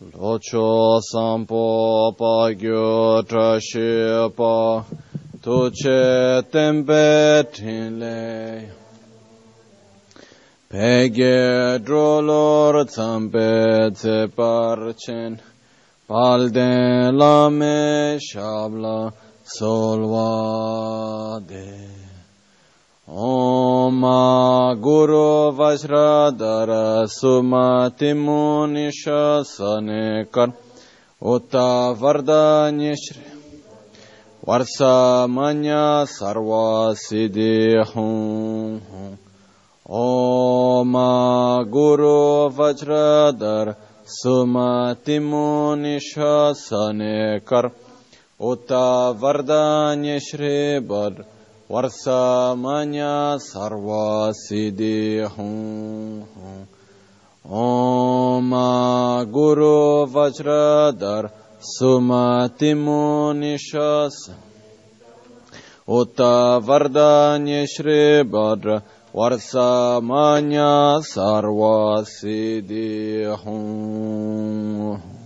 Locho sampo pa gyo trashi pa tu che tempe tin le. Pege drolor tsampe tse par chen shabla solwa de. Guru Vajradhara Sumati Munisha Sanekar Uta Vardanyashri Varsa Manya Sarva Siddhi Hum Om Guru Vajradhara Sumati Munisha Sanekar Uta Vardanyashri વરસમન્ય સર્વ સિદ્ધિ હું ઓમ ગુરુ વજ્રધર સુમતિમુનિષસ ઉત વરદાન્ય શ્રી ભદ્ર વરસમન્ય સર્વ સિદ્ધિ હું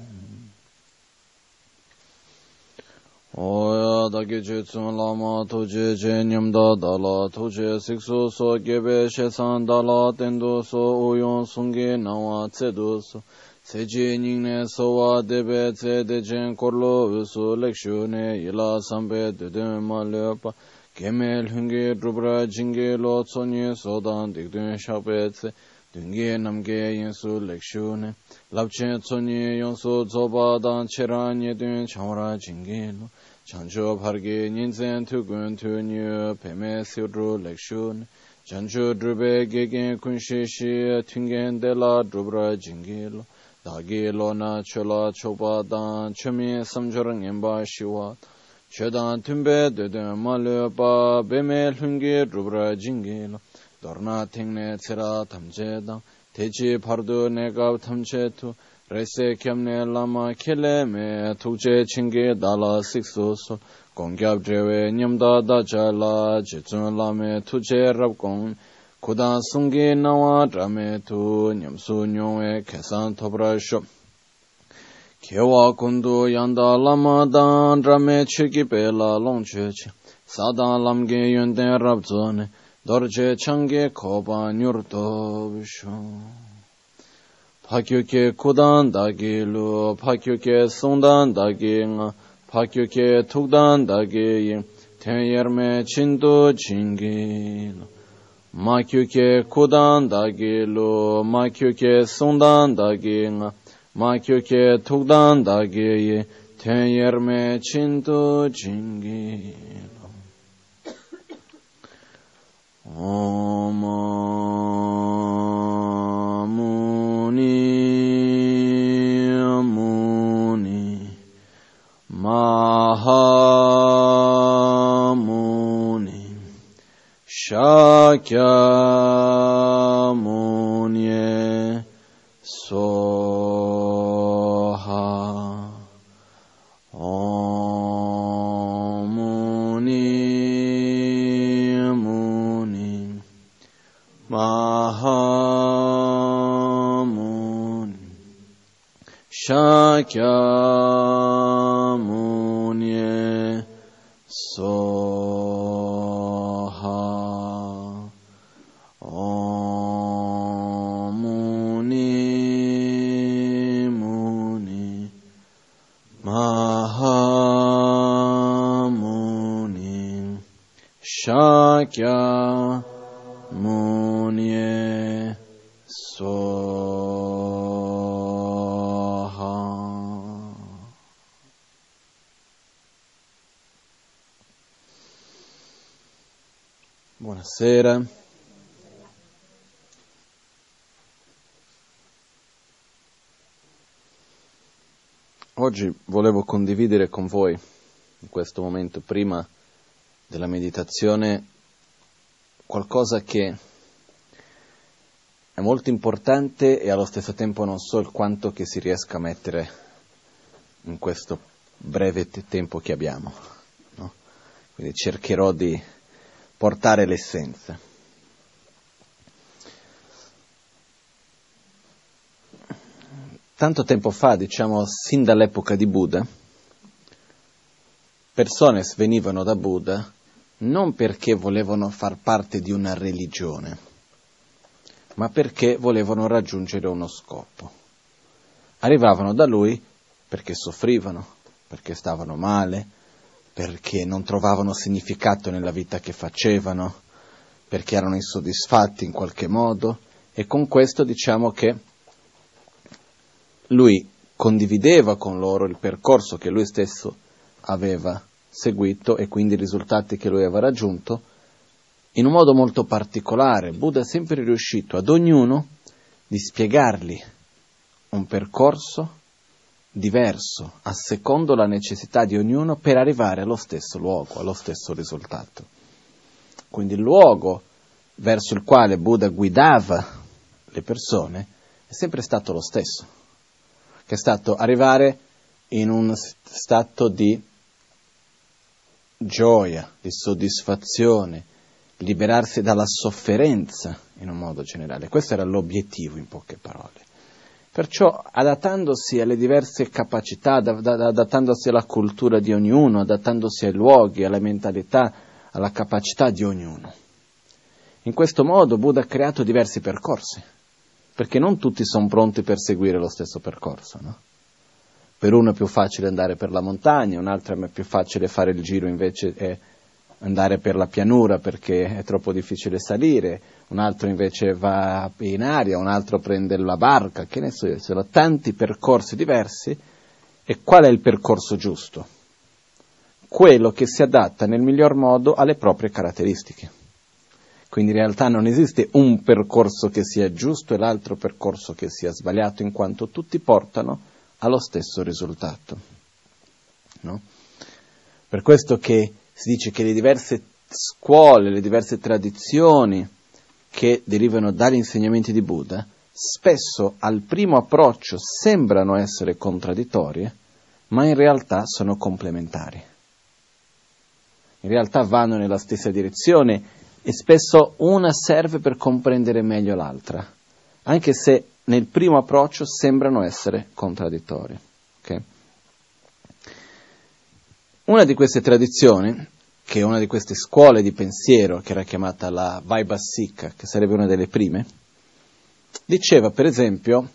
oya dake che tsum lama toche che nyamda dala toche sikso so gebe she san dala tendo so oyon sunge nawa tse do so tse che nyingne so wa debe tse de chen korlo usu lekshu ne ila sampe dudun ma le pa. Gemel hunge drubra jinge lo tsonye sodan dikdun shakpe tse. Dungi namge yinsu lekshu ne. Labchen tsonye yonsu zoba dan chera nye dun chamra jinge lo. chancho pargi ninzen tukun tunyu peme siudru lekshun, chancho drube gegen kunshi shi tungen dela drubra jingil, dagi lona chola chopa dan chumi samchor ngenpa shiwa, chodan tumbe dede malu pa beme lungi drubra jingil, dorna tingne tsira tamche dan, techi pardu negab tamche tu, Rese kyamne lama kele me tukje chinge dala sikso so Gongyab drewe nyamda dacha la jitsun lame tuje rab gong Kudan sungi nawa drame tu nyamsu nyongwe kesan topra shub Kewa kundu yanda lama dan drame chigi la long chuchi Sadan lamge yunden rab zone dorje change koba nyurdo shub 파교케 고단 다기루 파교케 송단 다기nga 파교케 툭단 다기 텐여메 친도 징기 마교케 고단 다기루 마교케 송단 Shakya. Buonasera. Oggi volevo condividere con voi, in questo momento prima della meditazione, qualcosa che è molto importante e allo stesso tempo non so il quanto che si riesca a mettere in questo breve te- tempo che abbiamo. no? Quindi cercherò di portare l'essenza. tanto tempo fa, diciamo sin dall'epoca di Buddha, persone venivano da Buddha non perché volevano far parte di una religione, ma perché volevano raggiungere uno scopo. Arrivavano da lui perché soffrivano, perché stavano male, perché non trovavano significato nella vita che facevano, perché erano insoddisfatti in qualche modo e con questo diciamo che lui condivideva con loro il percorso che lui stesso aveva seguito e quindi i risultati che lui aveva raggiunto in un modo molto particolare. Buddha è sempre riuscito ad ognuno di spiegargli un percorso diverso a secondo la necessità di ognuno per arrivare allo stesso luogo, allo stesso risultato. Quindi il luogo verso il quale Buddha guidava le persone è sempre stato lo stesso, che è stato arrivare in un stato di gioia, di soddisfazione, liberarsi dalla sofferenza in un modo generale. Questo era l'obiettivo in poche parole. Perciò adattandosi alle diverse capacità, adattandosi alla cultura di ognuno, adattandosi ai luoghi, alla mentalità, alla capacità di ognuno. In questo modo Buddha ha creato diversi percorsi, perché non tutti sono pronti per seguire lo stesso percorso. No? Per uno è più facile andare per la montagna, un altro è più facile fare il giro invece è andare per la pianura perché è troppo difficile salire, un altro invece va in aria, un altro prende la barca, che ne so io, sono tanti percorsi diversi e qual è il percorso giusto? Quello che si adatta nel miglior modo alle proprie caratteristiche. Quindi in realtà non esiste un percorso che sia giusto e l'altro percorso che sia sbagliato, in quanto tutti portano allo stesso risultato. No? Per questo che si dice che le diverse scuole, le diverse tradizioni che derivano dagli insegnamenti di Buddha, spesso al primo approccio sembrano essere contraddittorie, ma in realtà sono complementari. In realtà vanno nella stessa direzione e spesso una serve per comprendere meglio l'altra, anche se nel primo approccio sembrano essere contraddittorie. Okay? Una di queste tradizioni che è una di queste scuole di pensiero che era chiamata la Vaibhasika, che sarebbe una delle prime, diceva per esempio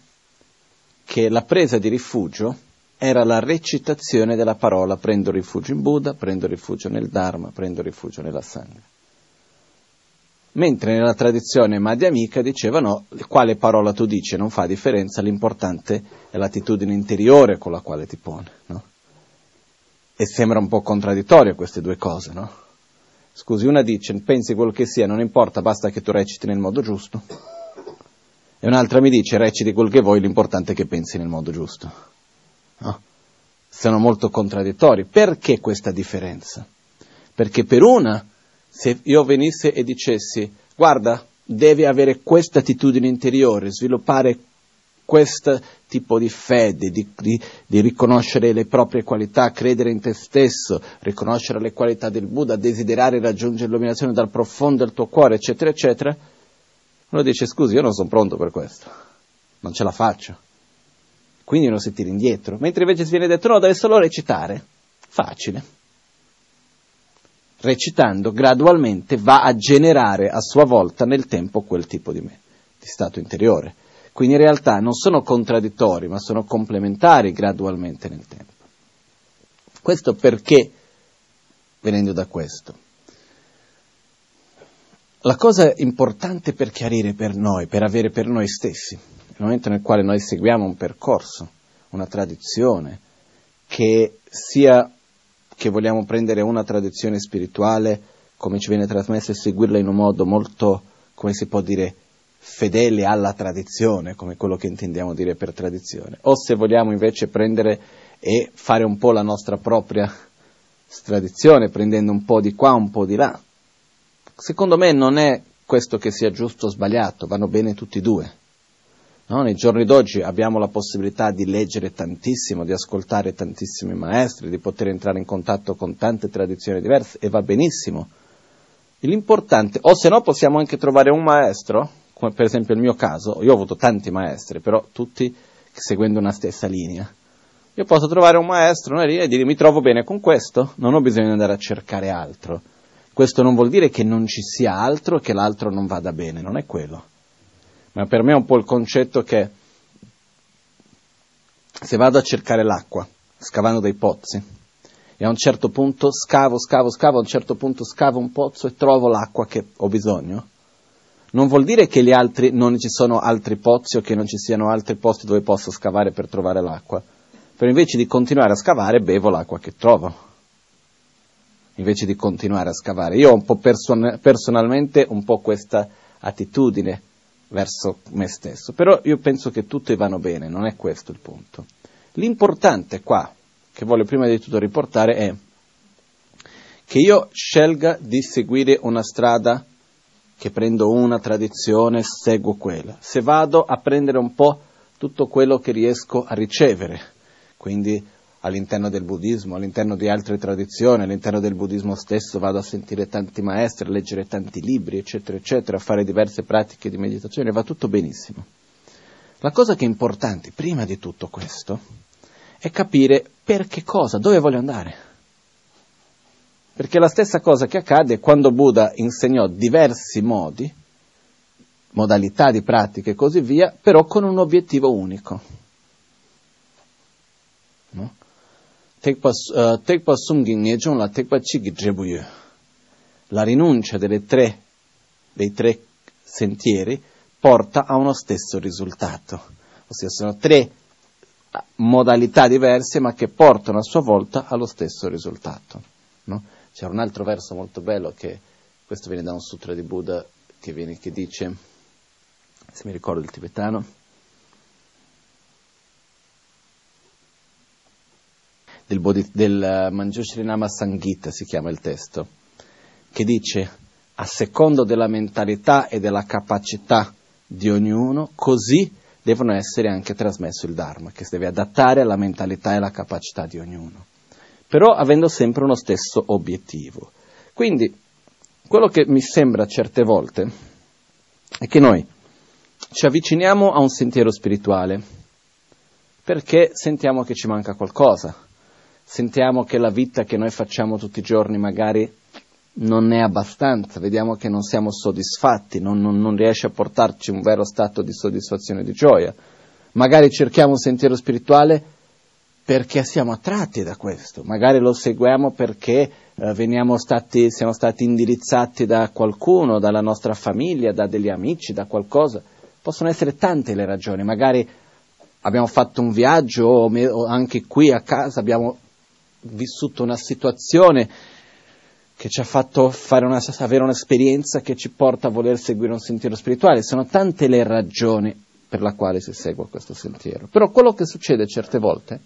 che la presa di rifugio era la recitazione della parola prendo rifugio in Buddha, prendo rifugio nel Dharma, prendo rifugio nella Sangha. Mentre nella tradizione madhyamika dicevano quale parola tu dici non fa differenza, l'importante è l'attitudine interiore con la quale ti pone. No? E sembra un po' contraddittorio queste due cose, no? Scusi, una dice, pensi quello che sia, non importa, basta che tu reciti nel modo giusto. E un'altra mi dice, reciti quel che vuoi, l'importante è che pensi nel modo giusto. No? Sono molto contraddittori. Perché questa differenza? Perché per una, se io venisse e dicessi, guarda, devi avere questa attitudine interiore, sviluppare questo tipo di fede, di, di, di, riconoscere le proprie qualità, credere in te stesso, riconoscere le qualità del Buddha, desiderare raggiungere l'illuminazione dal profondo del tuo cuore, eccetera, eccetera, uno dice scusi, io non sono pronto per questo, non ce la faccio. Quindi uno si tira indietro, mentre invece si viene detto no, deve solo recitare. Facile. Recitando gradualmente va a generare a sua volta nel tempo quel tipo di, me, di stato interiore quindi in realtà non sono contraddittori, ma sono complementari gradualmente nel tempo. Questo perché, venendo da questo, la cosa importante per chiarire per noi, per avere per noi stessi, nel momento nel quale noi seguiamo un percorso, una tradizione, che sia che vogliamo prendere una tradizione spirituale, come ci viene trasmessa, e seguirla in un modo molto, come si può dire, fedele alla tradizione, come quello che intendiamo dire per tradizione, o se vogliamo invece prendere e fare un po' la nostra propria tradizione, prendendo un po' di qua, un po' di là. Secondo me non è questo che sia giusto o sbagliato, vanno bene tutti e due. No? Nei giorni d'oggi abbiamo la possibilità di leggere tantissimo, di ascoltare tantissimi maestri, di poter entrare in contatto con tante tradizioni diverse e va benissimo. L'importante, o se no possiamo anche trovare un maestro per esempio il mio caso, io ho avuto tanti maestri, però tutti seguendo una stessa linea. Io posso trovare un maestro, una linea e dire mi trovo bene con questo, non ho bisogno di andare a cercare altro. Questo non vuol dire che non ci sia altro e che l'altro non vada bene, non è quello. Ma per me è un po' il concetto che se vado a cercare l'acqua, scavando dei pozzi, e a un certo punto scavo, scavo, scavo, a un certo punto scavo un pozzo e trovo l'acqua che ho bisogno, non vuol dire che altri non ci sono altri pozzi o che non ci siano altri posti dove posso scavare per trovare l'acqua. Però invece di continuare a scavare bevo l'acqua che trovo. Invece di continuare a scavare. Io ho un po' person- personalmente un po' questa attitudine verso me stesso. Però io penso che tutti vanno bene, non è questo il punto. L'importante qua, che voglio prima di tutto riportare, è che io scelga di seguire una strada che prendo una tradizione, seguo quella. Se vado a prendere un po' tutto quello che riesco a ricevere, quindi all'interno del buddismo, all'interno di altre tradizioni, all'interno del buddismo stesso vado a sentire tanti maestri, a leggere tanti libri, eccetera, eccetera, a fare diverse pratiche di meditazione, va tutto benissimo. La cosa che è importante, prima di tutto questo, è capire per che cosa, dove voglio andare. Perché la stessa cosa che accade quando Buddha insegnò diversi modi, modalità di pratica e così via, però con un obiettivo unico. No? La rinuncia tre, dei tre sentieri porta a uno stesso risultato. Ossia sono tre modalità diverse ma che portano a sua volta allo stesso risultato. No? C'era un altro verso molto bello che, questo viene da un sutra di Buddha, che, viene, che dice, se mi ricordo il tibetano, del, Bodhi, del uh, Manjushrinama Sangita si chiama il testo, che dice, a secondo della mentalità e della capacità di ognuno, così devono essere anche trasmesso il Dharma, che si deve adattare alla mentalità e alla capacità di ognuno però avendo sempre uno stesso obiettivo. Quindi, quello che mi sembra certe volte è che noi ci avviciniamo a un sentiero spirituale perché sentiamo che ci manca qualcosa, sentiamo che la vita che noi facciamo tutti i giorni magari non è abbastanza, vediamo che non siamo soddisfatti, non, non, non riesce a portarci un vero stato di soddisfazione e di gioia. Magari cerchiamo un sentiero spirituale perché siamo attratti da questo, magari lo seguiamo perché eh, stati, siamo stati indirizzati da qualcuno, dalla nostra famiglia, da degli amici, da qualcosa. Possono essere tante le ragioni, magari abbiamo fatto un viaggio o, me, o anche qui a casa abbiamo vissuto una situazione che ci ha fatto una, avere un'esperienza che ci porta a voler seguire un sentiero spirituale. Sono tante le ragioni per la quale si segue questo sentiero. Però quello che succede certe volte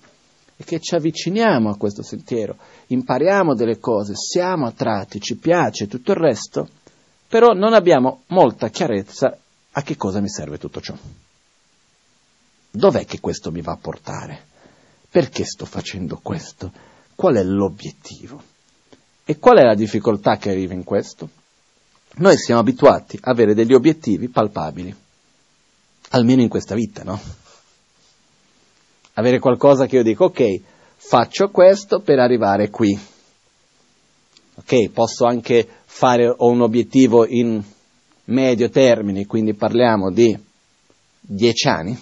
e che ci avviciniamo a questo sentiero, impariamo delle cose, siamo attratti, ci piace tutto il resto, però non abbiamo molta chiarezza a che cosa mi serve tutto ciò. Dov'è che questo mi va a portare? Perché sto facendo questo? Qual è l'obiettivo? E qual è la difficoltà che arriva in questo? Noi siamo abituati a avere degli obiettivi palpabili, almeno in questa vita, no? Avere qualcosa che io dico, ok, faccio questo per arrivare qui. Ok, posso anche fare, un obiettivo in medio termine, quindi parliamo di dieci anni.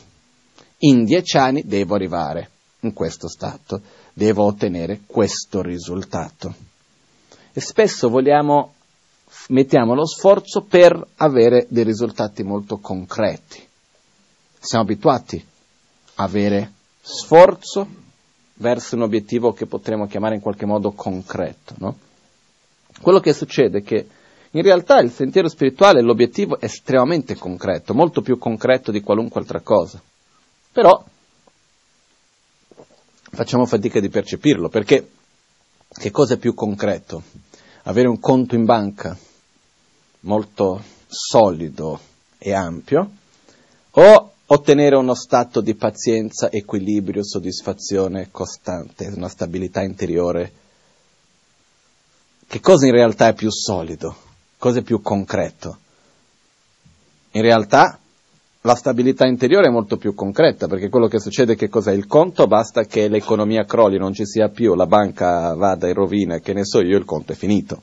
In dieci anni devo arrivare in questo stato, devo ottenere questo risultato. E spesso vogliamo, mettiamo lo sforzo per avere dei risultati molto concreti. Siamo abituati a avere sforzo verso un obiettivo che potremmo chiamare in qualche modo concreto. No? Quello che succede è che in realtà il sentiero spirituale, l'obiettivo è estremamente concreto, molto più concreto di qualunque altra cosa. Però facciamo fatica di percepirlo, perché che cosa è più concreto? Avere un conto in banca molto solido e ampio o ottenere uno stato di pazienza, equilibrio, soddisfazione costante, una stabilità interiore. Che cosa in realtà è più solido? Cosa è più concreto? In realtà la stabilità interiore è molto più concreta, perché quello che succede è che cos'è il conto, basta che l'economia crolli, non ci sia più, la banca vada in rovina, che ne so io, il conto è finito.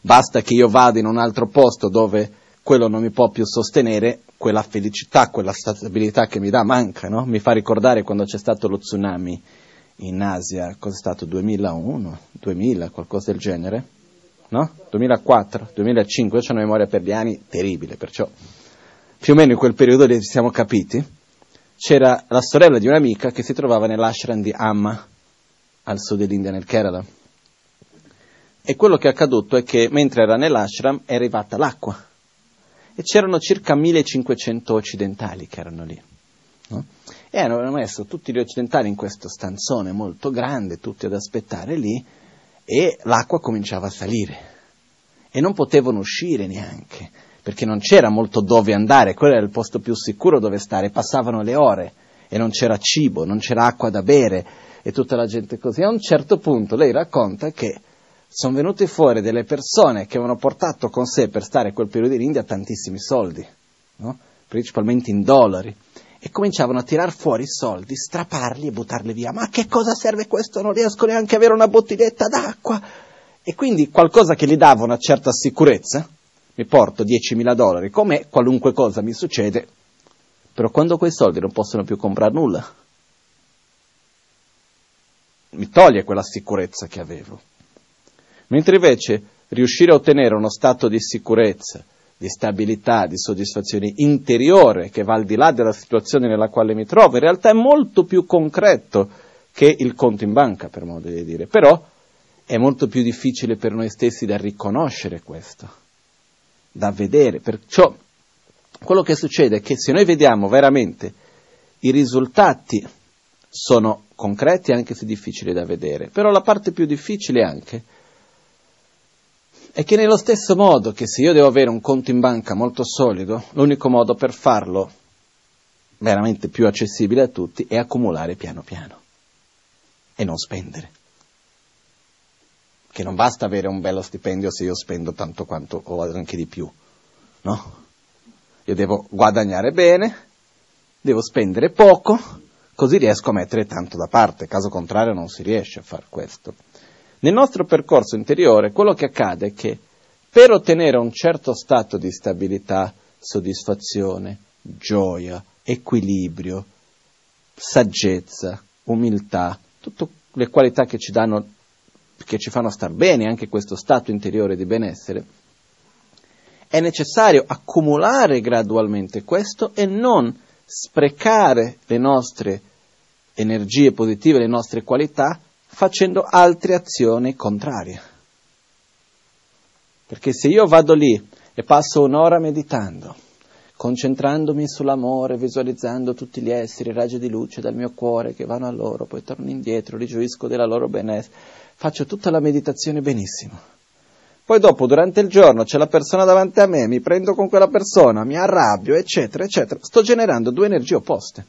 Basta che io vada in un altro posto dove quello non mi può più sostenere, quella felicità, quella stabilità che mi dà manca, no? Mi fa ricordare quando c'è stato lo tsunami in Asia, cos'è stato, 2001, 2000, qualcosa del genere? No? 2004, 2005, io ho una memoria per gli anni terribile, perciò più o meno in quel periodo ci siamo capiti, c'era la sorella di un'amica che si trovava nell'ashram di Amma, al sud dell'India, nel Kerala. E quello che è accaduto è che mentre era nell'ashram è arrivata l'acqua e c'erano circa 1500 occidentali che erano lì. No? E hanno messo tutti gli occidentali in questo stanzone molto grande, tutti ad aspettare lì, e l'acqua cominciava a salire. E non potevano uscire neanche perché non c'era molto dove andare, quello era il posto più sicuro dove stare, passavano le ore e non c'era cibo, non c'era acqua da bere e tutta la gente così. A un certo punto lei racconta che sono venute fuori delle persone che avevano portato con sé per stare quel periodo in India tantissimi soldi, no? principalmente in dollari, e cominciavano a tirar fuori i soldi, strapparli e buttarli via. Ma a che cosa serve questo? Non riesco neanche a avere una bottiglietta d'acqua. E quindi qualcosa che gli dava una certa sicurezza, mi porto 10.000 dollari, come qualunque cosa mi succede, però quando quei soldi non possono più comprare nulla, mi toglie quella sicurezza che avevo. Mentre invece riuscire a ottenere uno stato di sicurezza, di stabilità, di soddisfazione interiore che va al di là della situazione nella quale mi trovo, in realtà è molto più concreto che il conto in banca, per modo di dire. Però è molto più difficile per noi stessi da riconoscere questo da vedere. Perciò quello che succede è che se noi vediamo veramente i risultati sono concreti anche se difficili da vedere, però la parte più difficile anche è che nello stesso modo che se io devo avere un conto in banca molto solido, l'unico modo per farlo veramente più accessibile a tutti è accumulare piano piano e non spendere che non basta avere un bello stipendio se io spendo tanto quanto o anche di più, no? Io devo guadagnare bene, devo spendere poco, così riesco a mettere tanto da parte, caso contrario non si riesce a fare questo. Nel nostro percorso interiore quello che accade è che per ottenere un certo stato di stabilità, soddisfazione, gioia, equilibrio, saggezza, umiltà, tutte le qualità che ci danno che ci fanno star bene, anche questo stato interiore di benessere, è necessario accumulare gradualmente questo e non sprecare le nostre energie positive, le nostre qualità, facendo altre azioni contrarie. Perché se io vado lì e passo un'ora meditando, concentrandomi sull'amore, visualizzando tutti gli esseri, raggi di luce dal mio cuore che vanno a loro, poi torno indietro, rigioisco della loro benessere, faccio tutta la meditazione benissimo. Poi dopo, durante il giorno, c'è la persona davanti a me, mi prendo con quella persona, mi arrabbio, eccetera, eccetera. Sto generando due energie opposte.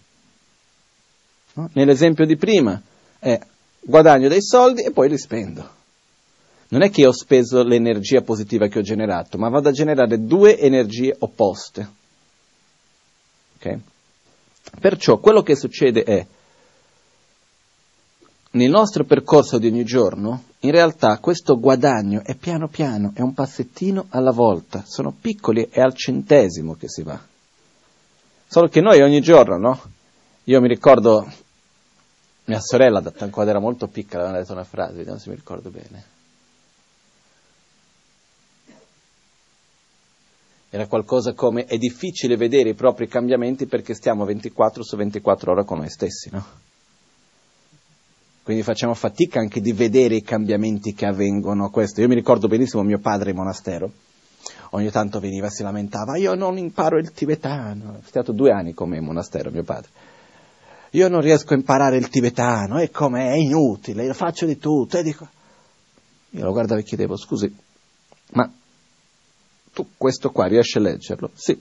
No? Nell'esempio di prima è guadagno dei soldi e poi li spendo. Non è che ho speso l'energia positiva che ho generato, ma vado a generare due energie opposte. Okay? Perciò quello che succede è nel nostro percorso di ogni giorno, in realtà questo guadagno è piano piano, è un passettino alla volta, sono piccoli, è al centesimo che si va. Solo che noi ogni giorno, no? Io mi ricordo, mia sorella, quando era molto piccola, aveva detto una frase, vediamo se mi ricordo bene. Era qualcosa come è difficile vedere i propri cambiamenti perché stiamo 24 su 24 ore con noi stessi, no? quindi facciamo fatica anche di vedere i cambiamenti che avvengono. Questo. Io mi ricordo benissimo mio padre in monastero, ogni tanto veniva e si lamentava, io non imparo il tibetano, è stato due anni con me in monastero mio padre. Io non riesco a imparare il tibetano, e come è inutile, io faccio di tutto. E dico, io lo guardavo e chiedevo, scusi, ma tu questo qua riesci a leggerlo? Sì.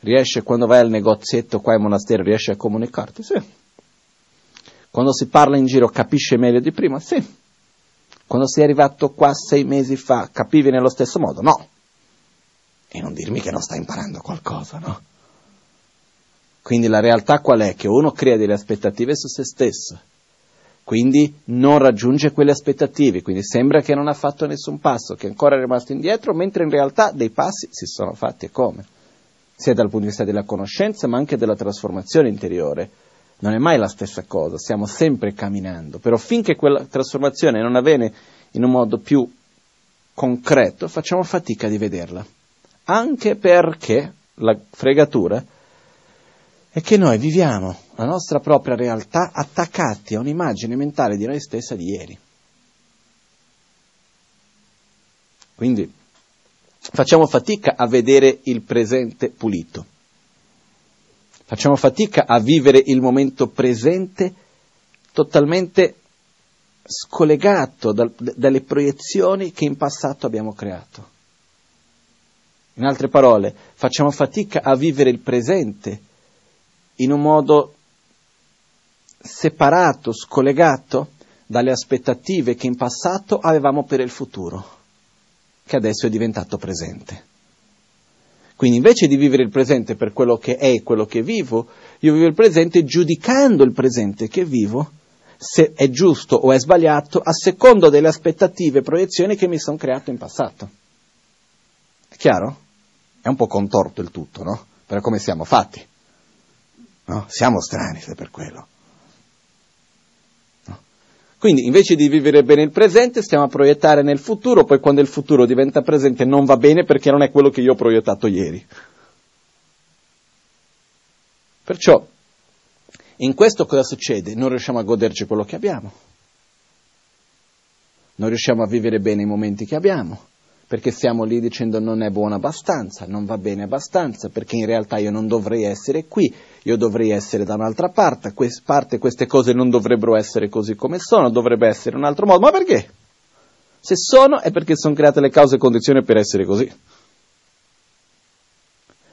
Riesce quando vai al negozietto qua in monastero, riesci a comunicarti? Sì. Quando si parla in giro capisce meglio di prima? Sì. Quando sei arrivato qua sei mesi fa capivi nello stesso modo? No. E non dirmi che non sta imparando qualcosa, no? Quindi la realtà qual è? Che uno crea delle aspettative su se stesso, quindi non raggiunge quelle aspettative, quindi sembra che non ha fatto nessun passo, che ancora è rimasto indietro, mentre in realtà dei passi si sono fatti e come? Sia dal punto di vista della conoscenza, ma anche della trasformazione interiore. Non è mai la stessa cosa, stiamo sempre camminando, però finché quella trasformazione non avviene in un modo più concreto, facciamo fatica di vederla. Anche perché la fregatura è che noi viviamo la nostra propria realtà attaccati a un'immagine mentale di noi stessa di ieri. Quindi facciamo fatica a vedere il presente pulito, facciamo fatica a vivere il momento presente totalmente scollegato dal, dalle proiezioni che in passato abbiamo creato. In altre parole, facciamo fatica a vivere il presente in un modo separato, scollegato dalle aspettative che in passato avevamo per il futuro, che adesso è diventato presente. Quindi invece di vivere il presente per quello che è e quello che vivo, io vivo il presente giudicando il presente che vivo se è giusto o è sbagliato a secondo delle aspettative e proiezioni che mi sono creato in passato. È chiaro? È un po' contorto il tutto, no? Per come siamo fatti. No? Siamo strani se per quello. No? Quindi invece di vivere bene il presente stiamo a proiettare nel futuro, poi quando il futuro diventa presente non va bene perché non è quello che io ho proiettato ieri. Perciò, in questo cosa succede? Non riusciamo a goderci quello che abbiamo, non riusciamo a vivere bene i momenti che abbiamo, perché stiamo lì dicendo non è buono abbastanza, non va bene abbastanza, perché in realtà io non dovrei essere qui, io dovrei essere da un'altra parte, quest- parte queste cose non dovrebbero essere così come sono, dovrebbe essere in un altro modo, ma perché? Se sono è perché sono create le cause e condizioni per essere così.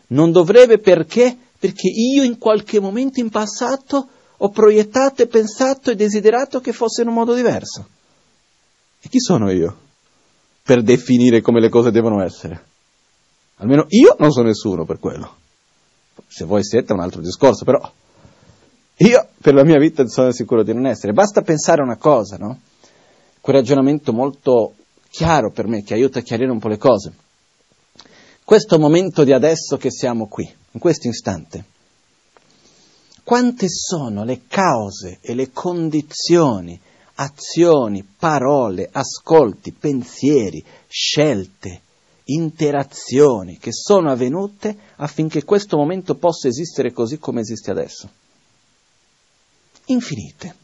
Non dovrebbe perché? Perché io in qualche momento in passato ho proiettato e pensato e desiderato che fosse in un modo diverso. E chi sono io? per definire come le cose devono essere. Almeno io non sono nessuno per quello. Se voi siete è un altro discorso, però io per la mia vita sono sicuro di non essere. Basta pensare a una cosa, no? Quel ragionamento molto chiaro per me che aiuta a chiarire un po' le cose. Questo momento di adesso che siamo qui, in questo istante, quante sono le cause e le condizioni azioni, parole, ascolti, pensieri, scelte, interazioni che sono avvenute affinché questo momento possa esistere così come esiste adesso. Infinite.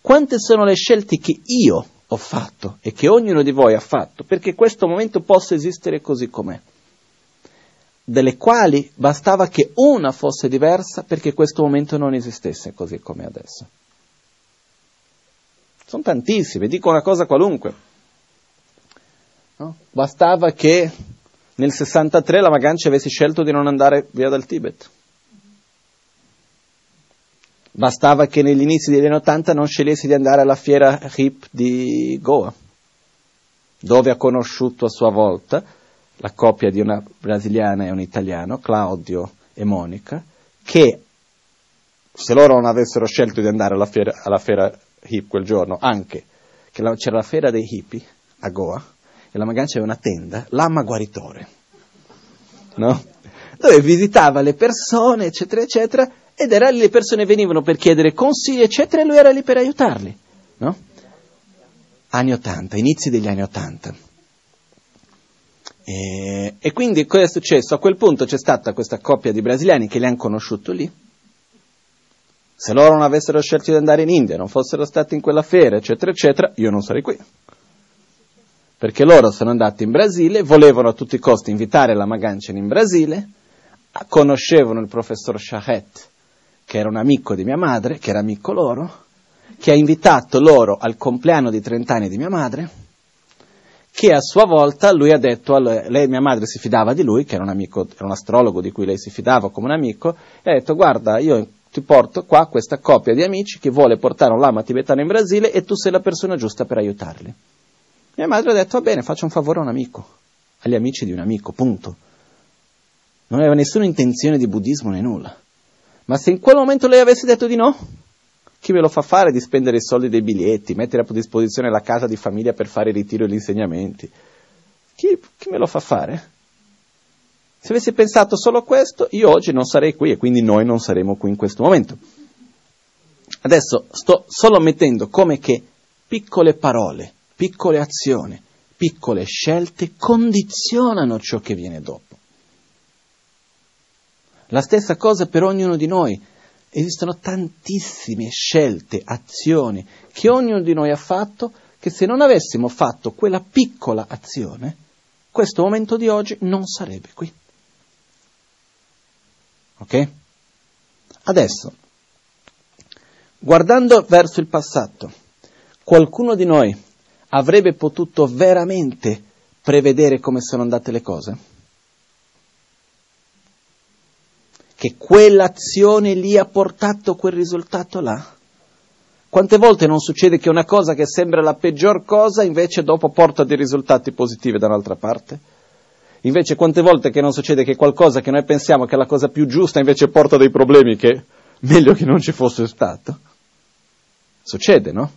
Quante sono le scelte che io ho fatto e che ognuno di voi ha fatto perché questo momento possa esistere così com'è? Delle quali bastava che una fosse diversa perché questo momento non esistesse così come adesso. Sono tantissime, dico una cosa qualunque. No? Bastava che nel 63 la Magancia avesse scelto di non andare via dal Tibet. Bastava che negli inizi degli anni 80 non scegliesse di andare alla fiera hip di Goa, dove ha conosciuto a sua volta la coppia di una brasiliana e un italiano, Claudio e Monica, che se loro non avessero scelto di andare alla fiera, alla fiera hip quel giorno anche che la, c'era la fiera dei hippie a Goa la Magancia aveva una tenda, l'ama guaritore, no? dove visitava le persone, eccetera, eccetera, ed era lì, le persone venivano per chiedere consigli, eccetera, e lui era lì per aiutarli. No? Anni 80, inizi degli anni 80. E, e, quindi cosa è successo? A quel punto c'è stata questa coppia di brasiliani che li hanno conosciuto lì, se loro non avessero scelto di andare in India, non fossero stati in quella fiera, eccetera, eccetera, io non sarei qui. Perché loro sono andati in Brasile, volevano a tutti i costi invitare la Maganchen in Brasile, conoscevano il professor Shahet, che era un amico di mia madre, che era amico loro, che ha invitato loro al compleanno di 30 anni di mia madre, che a sua volta lui ha detto lei, lei, mia madre si fidava di lui, che era un amico, era un astrologo di cui lei si fidava come un amico, e ha detto guarda, io ti porto qua questa coppia di amici che vuole portare un lama tibetano in Brasile e tu sei la persona giusta per aiutarli. Mia madre ha detto, va bene, faccio un favore a un amico, agli amici di un amico, punto. non aveva nessuna intenzione di buddismo né nulla. Ma se in quel momento lei avesse detto di no, chi me lo fa fare di spendere i soldi dei biglietti, mettere a disposizione la casa di famiglia per fare il ritiro e gli insegnamenti? Chi, chi me lo fa fare? Se avessi pensato solo a questo, io oggi non sarei qui e quindi noi non saremo qui in questo momento. Adesso sto solo mettendo come che piccole parole, piccole azioni, piccole scelte condizionano ciò che viene dopo. La stessa cosa per ognuno di noi. Esistono tantissime scelte, azioni che ognuno di noi ha fatto che se non avessimo fatto quella piccola azione, questo momento di oggi non sarebbe qui. Ok? Adesso, guardando verso il passato, qualcuno di noi avrebbe potuto veramente prevedere come sono andate le cose? Che quell'azione lì ha portato quel risultato là? Quante volte non succede che una cosa che sembra la peggior cosa invece dopo porta dei risultati positivi da un'altra parte? Invece quante volte che non succede che qualcosa che noi pensiamo che è la cosa più giusta invece porta dei problemi che meglio che non ci fosse stato? Succede, no?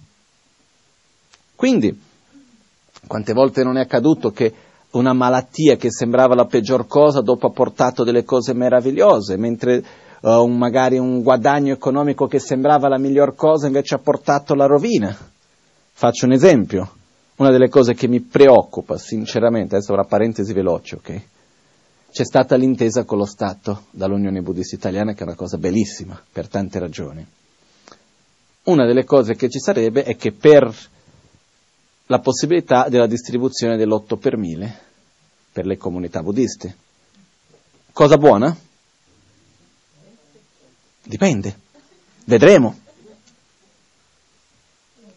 Quindi, quante volte non è accaduto che una malattia che sembrava la peggior cosa dopo ha portato delle cose meravigliose, mentre uh, un, magari un guadagno economico che sembrava la miglior cosa invece ha portato la rovina. Faccio un esempio, una delle cose che mi preoccupa sinceramente, adesso una parentesi veloce, ok? C'è stata l'intesa con lo Stato dall'Unione Buddista Italiana che è una cosa bellissima per tante ragioni. Una delle cose che ci sarebbe è che per la possibilità della distribuzione dell'8 per mille per le comunità buddiste. Cosa buona? Dipende, vedremo.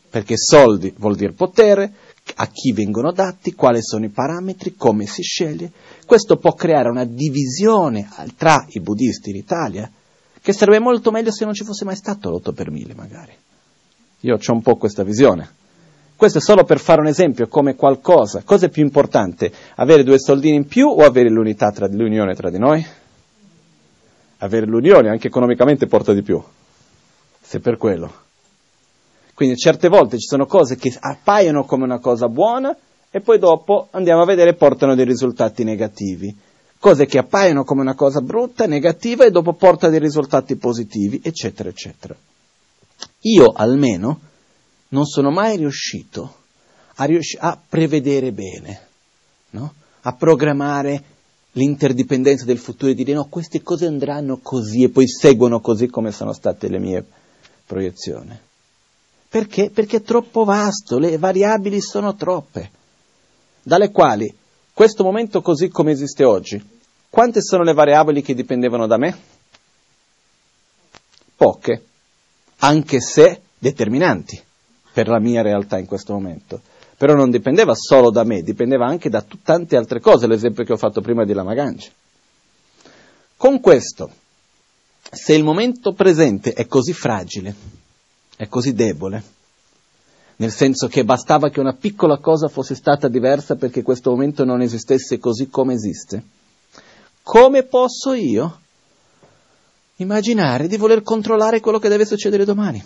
Perché soldi vuol dire potere, a chi vengono dati, quali sono i parametri, come si sceglie. Questo può creare una divisione tra i buddisti in Italia, che sarebbe molto meglio se non ci fosse mai stato l'8 per mille, magari. Io ho un po' questa visione. Questo è solo per fare un esempio come qualcosa. Cosa è più importante? Avere due soldini in più o avere l'unità tra, l'unione tra di noi? avere l'unione, anche economicamente porta di più, se per quello. Quindi certe volte ci sono cose che appaiono come una cosa buona e poi dopo andiamo a vedere portano dei risultati negativi. Cose che appaiono come una cosa brutta, negativa e dopo portano dei risultati positivi, eccetera, eccetera. Io almeno non sono mai riuscito a, riusci- a prevedere bene, no? a programmare l'interdipendenza del futuro e dire no, queste cose andranno così e poi seguono così come sono state le mie proiezioni. Perché? Perché è troppo vasto, le variabili sono troppe, dalle quali questo momento così come esiste oggi, quante sono le variabili che dipendevano da me? Poche, anche se determinanti per la mia realtà in questo momento però non dipendeva solo da me, dipendeva anche da t- tante altre cose, l'esempio che ho fatto prima di Lama Gange. Con questo, se il momento presente è così fragile, è così debole, nel senso che bastava che una piccola cosa fosse stata diversa perché questo momento non esistesse così come esiste, come posso io immaginare di voler controllare quello che deve succedere domani?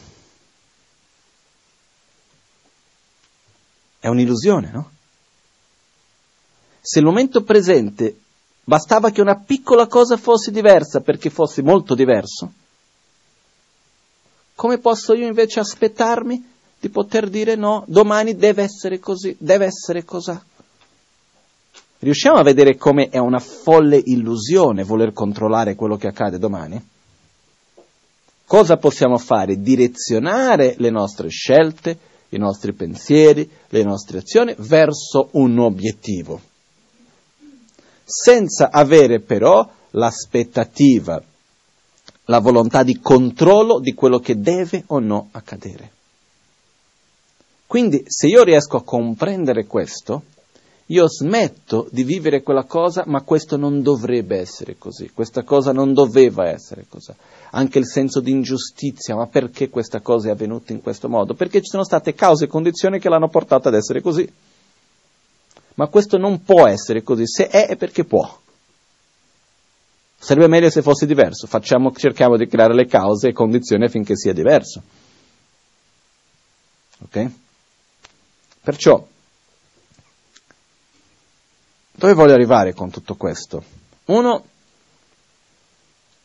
È un'illusione, no? Se il momento presente bastava che una piccola cosa fosse diversa perché fosse molto diverso, come posso io invece aspettarmi di poter dire no, domani deve essere così, deve essere così? Riusciamo a vedere come è una folle illusione voler controllare quello che accade domani? Cosa possiamo fare? Direzionare le nostre scelte, i nostri pensieri, le nostre azioni verso un obiettivo, senza avere però l'aspettativa, la volontà di controllo di quello che deve o no accadere. Quindi se io riesco a comprendere questo, io smetto di vivere quella cosa, ma questo non dovrebbe essere così, questa cosa non doveva essere così. Anche il senso di ingiustizia, ma perché questa cosa è avvenuta in questo modo? Perché ci sono state cause e condizioni che l'hanno portata ad essere così. Ma questo non può essere così, se è è perché può. Sarebbe meglio se fosse diverso, Facciamo, cerchiamo di creare le cause e condizioni affinché sia diverso. Ok? Perciò, dove voglio arrivare con tutto questo? Uno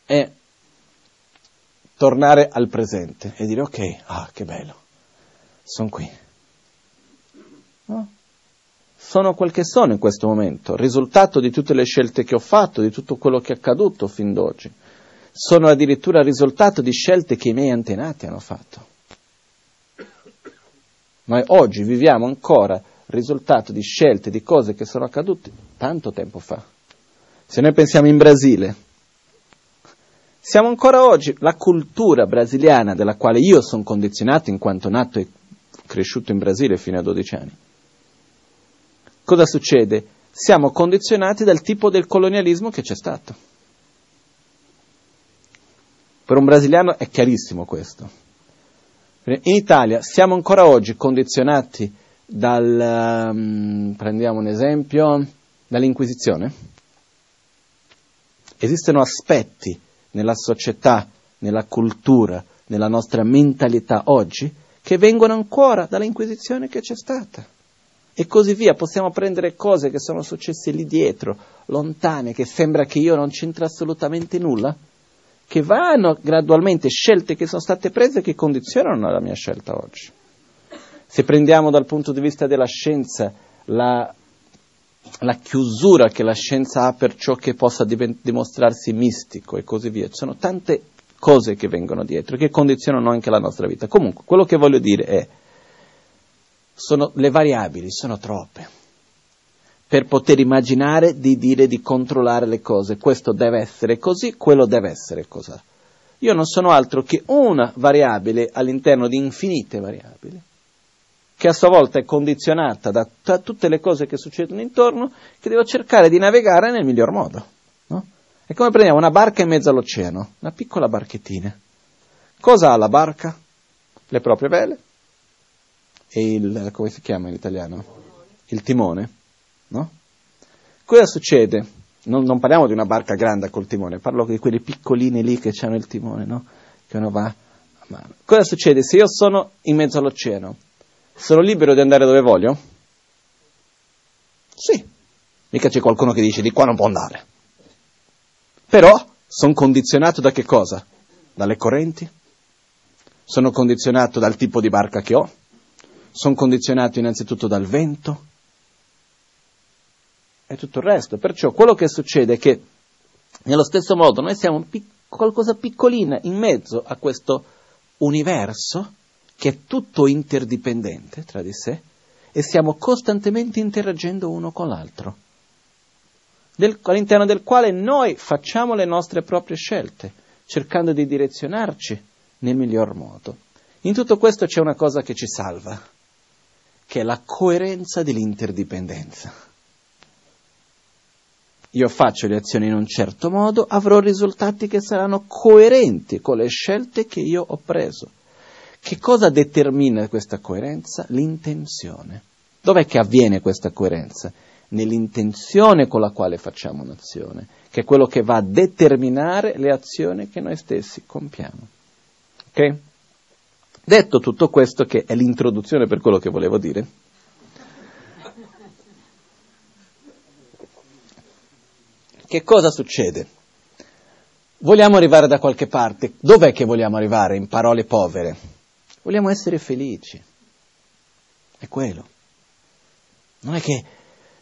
è tornare al presente e dire ok, ah che bello, sono qui. No? Sono quel che sono in questo momento, risultato di tutte le scelte che ho fatto, di tutto quello che è accaduto fin d'oggi. Sono addirittura risultato di scelte che i miei antenati hanno fatto. Noi oggi viviamo ancora risultato di scelte, di cose che sono accadute tanto tempo fa. Se noi pensiamo in Brasile, siamo ancora oggi, la cultura brasiliana della quale io sono condizionato in quanto nato e cresciuto in Brasile fino a 12 anni. Cosa succede? Siamo condizionati dal tipo del colonialismo che c'è stato. Per un brasiliano è chiarissimo questo. In Italia siamo ancora oggi condizionati dal, um, prendiamo un esempio, dall'Inquisizione. Esistono aspetti nella società, nella cultura, nella nostra mentalità oggi, che vengono ancora dall'Inquisizione che c'è stata. E così via, possiamo prendere cose che sono successe lì dietro, lontane, che sembra che io non c'entra assolutamente nulla, che vanno gradualmente, scelte che sono state prese che condizionano la mia scelta oggi. Se prendiamo dal punto di vista della scienza la, la chiusura che la scienza ha per ciò che possa divent- dimostrarsi mistico e così via, ci sono tante cose che vengono dietro, che condizionano anche la nostra vita. Comunque, quello che voglio dire è, sono, le variabili sono troppe per poter immaginare di dire di controllare le cose. Questo deve essere così, quello deve essere così. Io non sono altro che una variabile all'interno di infinite variabili, che a sua volta è condizionata da t- tutte le cose che succedono intorno, che devo cercare di navigare nel miglior modo. No? È come prendiamo una barca in mezzo all'oceano, una piccola barchettina. Cosa ha la barca? Le proprie vele e il, come si chiama in italiano? Il timone no? Cosa succede? Non, non, parliamo di una barca grande col timone, parlo di quelle piccoline lì che hanno il timone, no? Che uno va a mano. Cosa succede se io sono in mezzo all'oceano? Sono libero di andare dove voglio? Sì. Mica c'è qualcuno che dice di qua non può andare. Però sono condizionato da che cosa? Dalle correnti? Sono condizionato dal tipo di barca che ho? Sono condizionato innanzitutto dal vento? e tutto il resto. Perciò quello che succede è che nello stesso modo noi siamo pic- qualcosa piccolina in mezzo a questo universo che è tutto interdipendente tra di sé e stiamo costantemente interagendo uno con l'altro, del, all'interno del quale noi facciamo le nostre proprie scelte, cercando di direzionarci nel miglior modo. In tutto questo c'è una cosa che ci salva, che è la coerenza dell'interdipendenza io faccio le azioni in un certo modo, avrò risultati che saranno coerenti con le scelte che io ho preso. Che cosa determina questa coerenza? L'intenzione. Dov'è che avviene questa coerenza? Nell'intenzione con la quale facciamo un'azione, che è quello che va a determinare le azioni che noi stessi compiamo. Ok? Detto tutto questo, che è l'introduzione per quello che volevo dire, che cosa succede? Vogliamo arrivare da qualche parte. Dov'è che vogliamo arrivare? In parole povere. Vogliamo essere felici. È quello. Non è che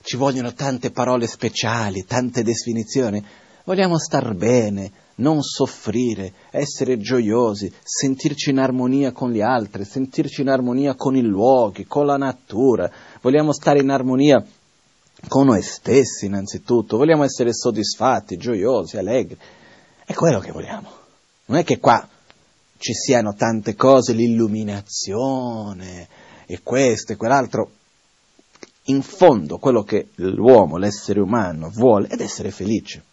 ci vogliono tante parole speciali, tante definizioni. Vogliamo star bene, non soffrire, essere gioiosi, sentirci in armonia con gli altri, sentirci in armonia con i luoghi, con la natura. Vogliamo stare in armonia con noi stessi innanzitutto, vogliamo essere soddisfatti, gioiosi, allegri. È quello che vogliamo. Non è che qua ci siano tante cose, l'illuminazione e questo e quell'altro. In fondo quello che l'uomo, l'essere umano vuole è essere felice.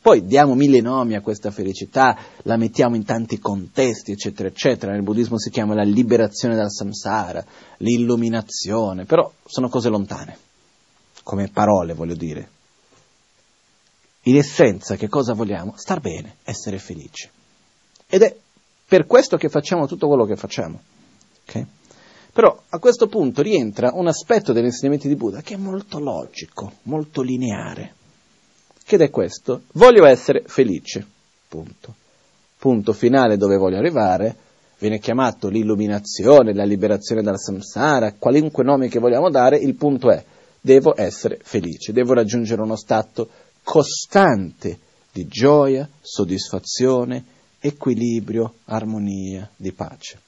Poi diamo mille nomi a questa felicità, la mettiamo in tanti contesti, eccetera, eccetera. Nel buddismo si chiama la liberazione dal samsara, l'illuminazione, però sono cose lontane come parole voglio dire. in essenza che cosa vogliamo? Star bene, essere felici. Ed è per questo che facciamo tutto quello che facciamo. Okay? Però a questo punto rientra un aspetto degli insegnamenti di Buddha che è molto logico, molto lineare, che è questo, voglio essere felice, punto. Punto finale dove voglio arrivare, viene chiamato l'illuminazione, la liberazione dalla samsara, qualunque nome che vogliamo dare, il punto è, devo essere felice, devo raggiungere uno stato costante di gioia, soddisfazione, equilibrio, armonia, di pace.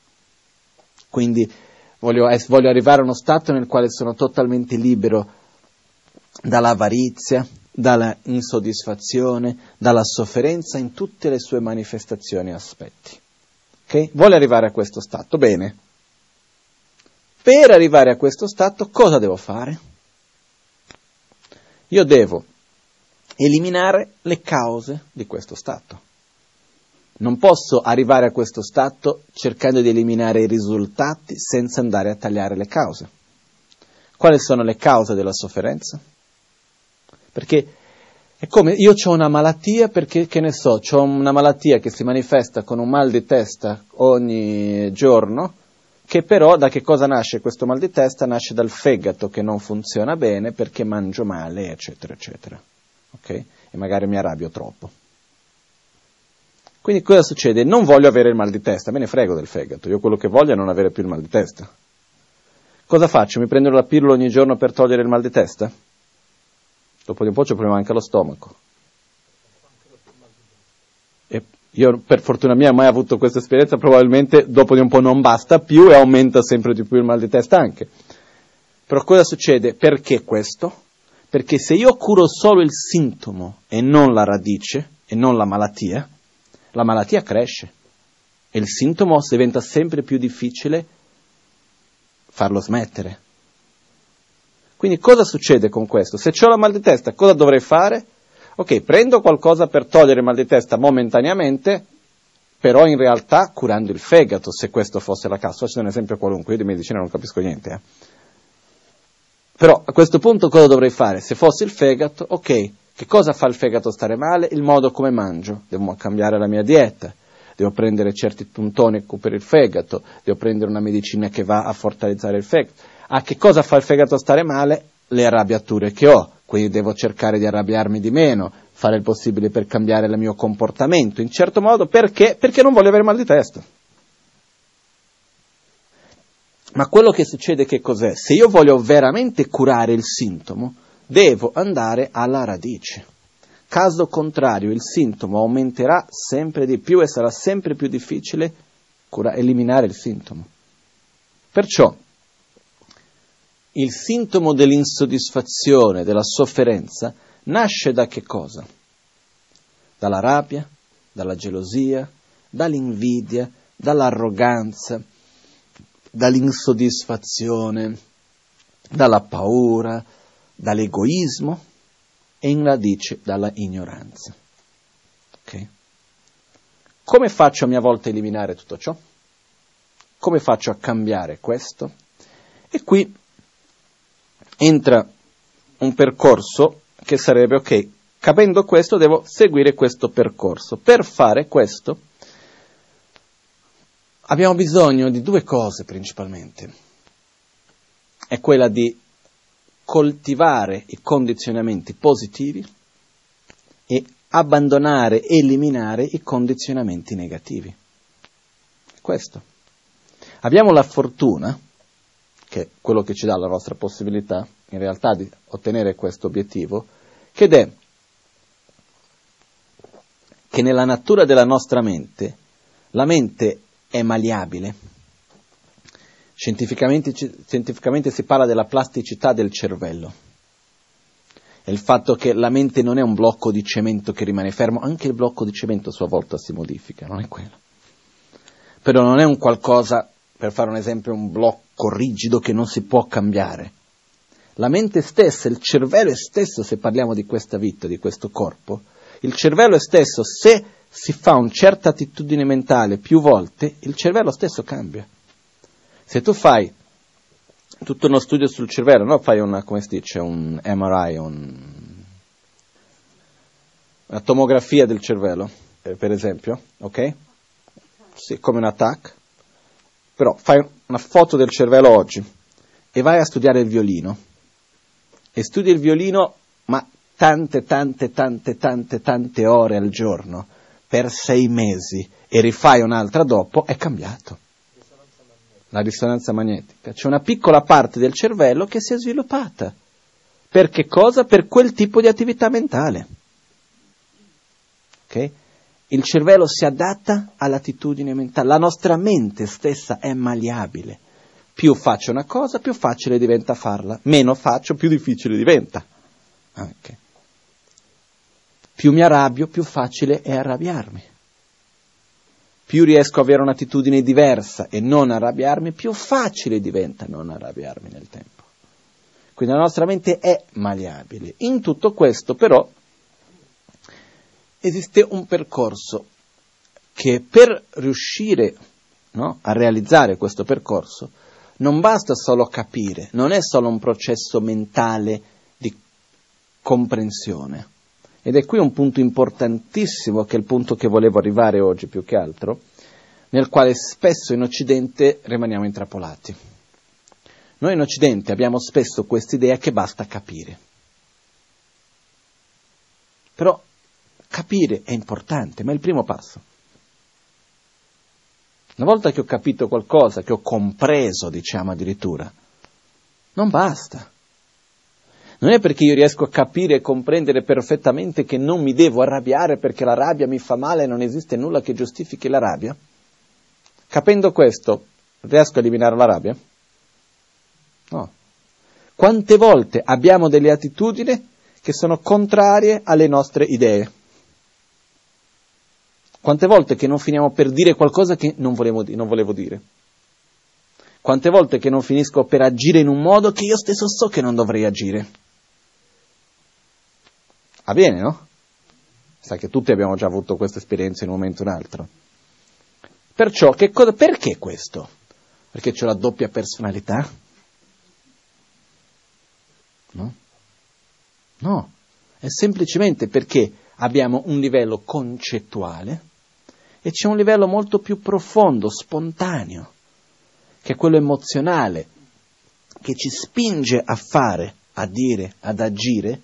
Quindi voglio, voglio arrivare a uno stato nel quale sono totalmente libero dall'avarizia, dalla insoddisfazione, dalla sofferenza in tutte le sue manifestazioni e aspetti. Okay? Vuole arrivare a questo stato? Bene. Per arrivare a questo stato cosa devo fare? Io devo eliminare le cause di questo stato. Non posso arrivare a questo stato cercando di eliminare i risultati senza andare a tagliare le cause. Quali sono le cause della sofferenza? Perché è come io ho una malattia perché, che ne so, ho una malattia che si manifesta con un mal di testa ogni giorno, che però da che cosa nasce questo mal di testa? Nasce dal fegato che non funziona bene perché mangio male, eccetera, eccetera. Ok? E magari mi arrabbio troppo. Quindi cosa succede? Non voglio avere il mal di testa, me ne frego del fegato, io quello che voglio è non avere più il mal di testa. Cosa faccio? Mi prendo la pillola ogni giorno per togliere il mal di testa? Dopo di un po' c'è problema anche allo stomaco. E io per fortuna mia mai avuto questa esperienza, probabilmente dopo di un po' non basta più e aumenta sempre di più il mal di testa anche. Però cosa succede? Perché questo? Perché se io curo solo il sintomo e non la radice e non la malattia, la malattia cresce e il sintomo diventa sempre più difficile farlo smettere. Quindi cosa succede con questo? Se ho la mal di testa, cosa dovrei fare? Ok, prendo qualcosa per togliere il mal di testa momentaneamente, però in realtà curando il fegato, se questo fosse la causa. Faccio un esempio qualunque, io di medicina non capisco niente. Eh. Però a questo punto cosa dovrei fare? Se fosse il fegato, ok, che cosa fa il fegato stare male? Il modo come mangio. Devo cambiare la mia dieta, devo prendere certi puntoni per il fegato, devo prendere una medicina che va a fortalezzare il fegato. A che cosa fa il fegato stare male? Le arrabbiature che ho, quindi devo cercare di arrabbiarmi di meno, fare il possibile per cambiare il mio comportamento, in certo modo, perché? Perché non voglio avere mal di testa. Ma quello che succede che cos'è? Se io voglio veramente curare il sintomo, devo andare alla radice. Caso contrario, il sintomo aumenterà sempre di più e sarà sempre più difficile cura- eliminare il sintomo. Perciò il sintomo dell'insoddisfazione, della sofferenza, nasce da che cosa? Dalla rabbia, dalla gelosia, dall'invidia, dall'arroganza, dall'insoddisfazione, dalla paura, dall'egoismo e in radice dalla ignoranza. Okay? Come faccio a mia volta a eliminare tutto ciò? Come faccio a cambiare questo? E qui entra un percorso che sarebbe, ok, capendo questo devo seguire questo percorso. Per fare questo abbiamo bisogno di due cose principalmente. È quella di coltivare i condizionamenti positivi e abbandonare, eliminare i condizionamenti negativi. Questo. Abbiamo la fortuna, che è quello che ci dà la nostra possibilità in realtà di ottenere questo obiettivo, che è che nella natura della nostra mente la mente è maleabile, Scientificamente, scientificamente si parla della plasticità del cervello. È il fatto che la mente non è un blocco di cemento che rimane fermo, anche il blocco di cemento a sua volta si modifica, non è quello. Però non è un qualcosa, per fare un esempio, un blocco rigido che non si può cambiare. La mente stessa, il cervello stesso, se parliamo di questa vita, di questo corpo, il cervello stesso, se si fa una certa attitudine mentale più volte, il cervello stesso cambia. Se tu fai tutto uno studio sul cervello, no? fai una, come si dice, un MRI, un... una tomografia del cervello, eh, per esempio, ok? Sì, come un attack. Però fai una foto del cervello oggi e vai a studiare il violino. E studi il violino, ma tante, tante, tante, tante, tante ore al giorno, per sei mesi, e rifai un'altra dopo, è cambiato. La risonanza magnetica. C'è una piccola parte del cervello che si è sviluppata. Per che cosa? Per quel tipo di attività mentale. Okay? Il cervello si adatta all'attitudine mentale, la nostra mente stessa è malleabile. Più faccio una cosa, più facile diventa farla, meno faccio, più difficile diventa. Okay. Più mi arrabbio, più facile è arrabbiarmi. Più riesco ad avere un'attitudine diversa e non arrabbiarmi, più facile diventa non arrabbiarmi nel tempo. Quindi la nostra mente è malleabile. In tutto questo però esiste un percorso che per riuscire no, a realizzare questo percorso non basta solo capire, non è solo un processo mentale di comprensione. Ed è qui un punto importantissimo, che è il punto che volevo arrivare oggi più che altro, nel quale spesso in Occidente rimaniamo intrappolati. Noi in Occidente abbiamo spesso quest'idea che basta capire. Però Capire è importante, ma è il primo passo. Una volta che ho capito qualcosa, che ho compreso, diciamo addirittura, non basta. Non è perché io riesco a capire e comprendere perfettamente che non mi devo arrabbiare perché la rabbia mi fa male e non esiste nulla che giustifichi la rabbia. Capendo questo, riesco a eliminare la rabbia? No. Quante volte abbiamo delle attitudini che sono contrarie alle nostre idee? Quante volte che non finiamo per dire qualcosa che non volevo, non volevo dire? Quante volte che non finisco per agire in un modo che io stesso so che non dovrei agire? Avviene, no? Sai che tutti abbiamo già avuto questa esperienza in un momento o un altro. Perciò, cosa, perché questo? Perché c'è la doppia personalità? No? No, è semplicemente perché abbiamo un livello concettuale e c'è un livello molto più profondo, spontaneo, che è quello emozionale, che ci spinge a fare, a dire, ad agire,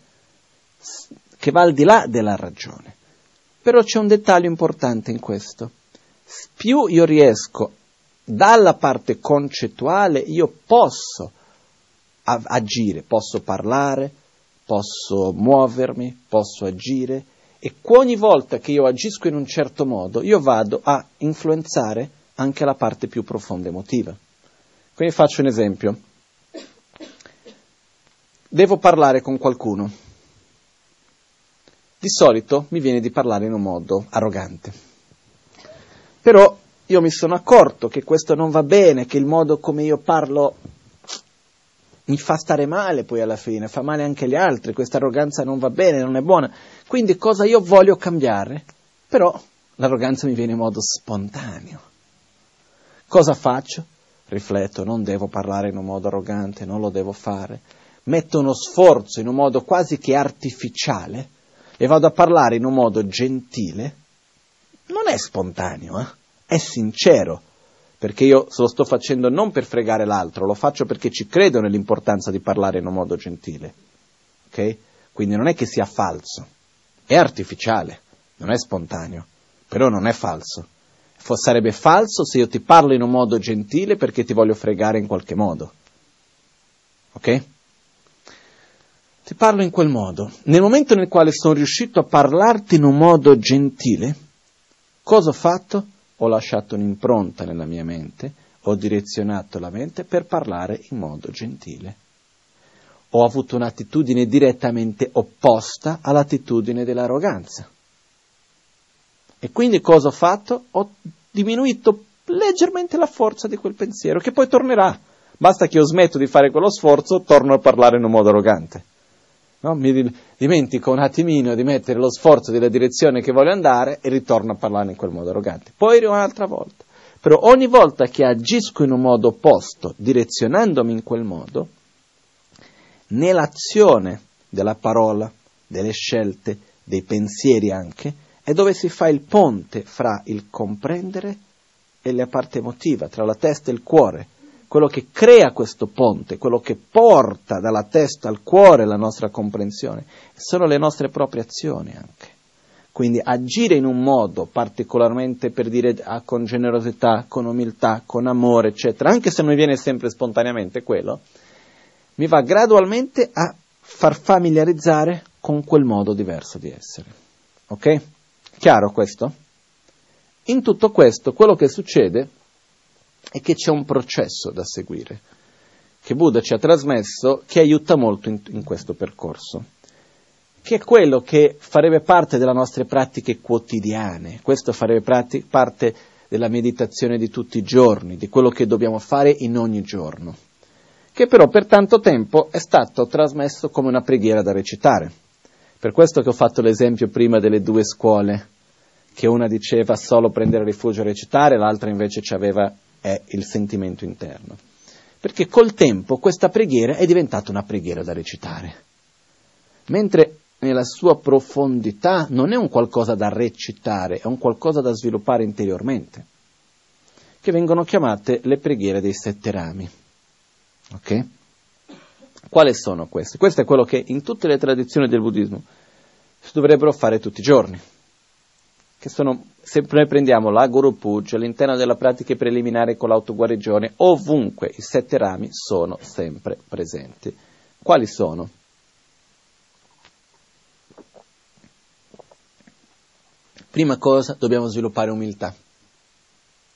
che va al di là della ragione. Però c'è un dettaglio importante in questo. Più io riesco dalla parte concettuale, io posso agire, posso parlare, posso muovermi, posso agire e ogni volta che io agisco in un certo modo, io vado a influenzare anche la parte più profonda emotiva. Quindi faccio un esempio. Devo parlare con qualcuno. Di solito mi viene di parlare in un modo arrogante. Però io mi sono accorto che questo non va bene, che il modo come io parlo mi fa stare male poi alla fine, fa male anche agli altri, questa arroganza non va bene, non è buona. Quindi cosa io voglio cambiare? Però l'arroganza mi viene in modo spontaneo. Cosa faccio? Rifletto, non devo parlare in un modo arrogante, non lo devo fare. Metto uno sforzo in un modo quasi che artificiale e vado a parlare in un modo gentile. Non è spontaneo, eh? è sincero, perché io lo sto facendo non per fregare l'altro, lo faccio perché ci credo nell'importanza di parlare in un modo gentile. Ok? Quindi non è che sia falso, è artificiale, non è spontaneo, però non è falso. sarebbe falso se io ti parlo in un modo gentile perché ti voglio fregare in qualche modo. Ok? Ti parlo in quel modo. Nel momento nel quale sono riuscito a parlarti in un modo gentile, cosa ho fatto? ho lasciato un'impronta nella mia mente, ho direzionato la mente per parlare in modo gentile. Ho avuto un'attitudine direttamente opposta all'attitudine dell'arroganza. E quindi cosa ho fatto? Ho diminuito leggermente la forza di quel pensiero, che poi tornerà. Basta che io smetto di fare quello sforzo, torno a parlare in un modo arrogante. No? Mi dimentico un attimino di mettere lo sforzo della direzione che voglio andare e ritorno a parlare in quel modo arrogante. Poi un'altra volta. Però ogni volta che agisco in un modo opposto, direzionandomi in quel modo, nell'azione della parola, delle scelte, dei pensieri anche, è dove si fa il ponte fra il comprendere e la parte emotiva, tra la testa e il cuore. Quello che crea questo ponte, quello che porta dalla testa al cuore la nostra comprensione, sono le nostre proprie azioni anche. Quindi agire in un modo particolarmente per dire ah, con generosità, con umiltà, con amore, eccetera, anche se non mi viene sempre spontaneamente quello, mi va gradualmente a far familiarizzare con quel modo diverso di essere. Ok? Chiaro questo? In tutto questo, quello che succede è che c'è un processo da seguire, che Buddha ci ha trasmesso, che aiuta molto in, in questo percorso che è quello che farebbe parte delle nostre pratiche quotidiane, questo farebbe prati- parte della meditazione di tutti i giorni, di quello che dobbiamo fare in ogni giorno, che però per tanto tempo è stato trasmesso come una preghiera da recitare. Per questo che ho fatto l'esempio prima delle due scuole, che una diceva solo prendere rifugio a recitare, l'altra invece aveva eh, il sentimento interno. Perché col tempo questa preghiera è diventata una preghiera da recitare. Mentre nella sua profondità non è un qualcosa da recitare, è un qualcosa da sviluppare interiormente, che vengono chiamate le preghiere dei sette rami. Ok? Quali sono queste? Questo è quello che in tutte le tradizioni del buddismo si dovrebbero fare tutti i giorni. Che sono, se noi prendiamo la Guru Puja all'interno della pratica preliminare con l'autoguarigione, ovunque i sette rami sono sempre presenti. Quali sono? Prima cosa dobbiamo sviluppare umiltà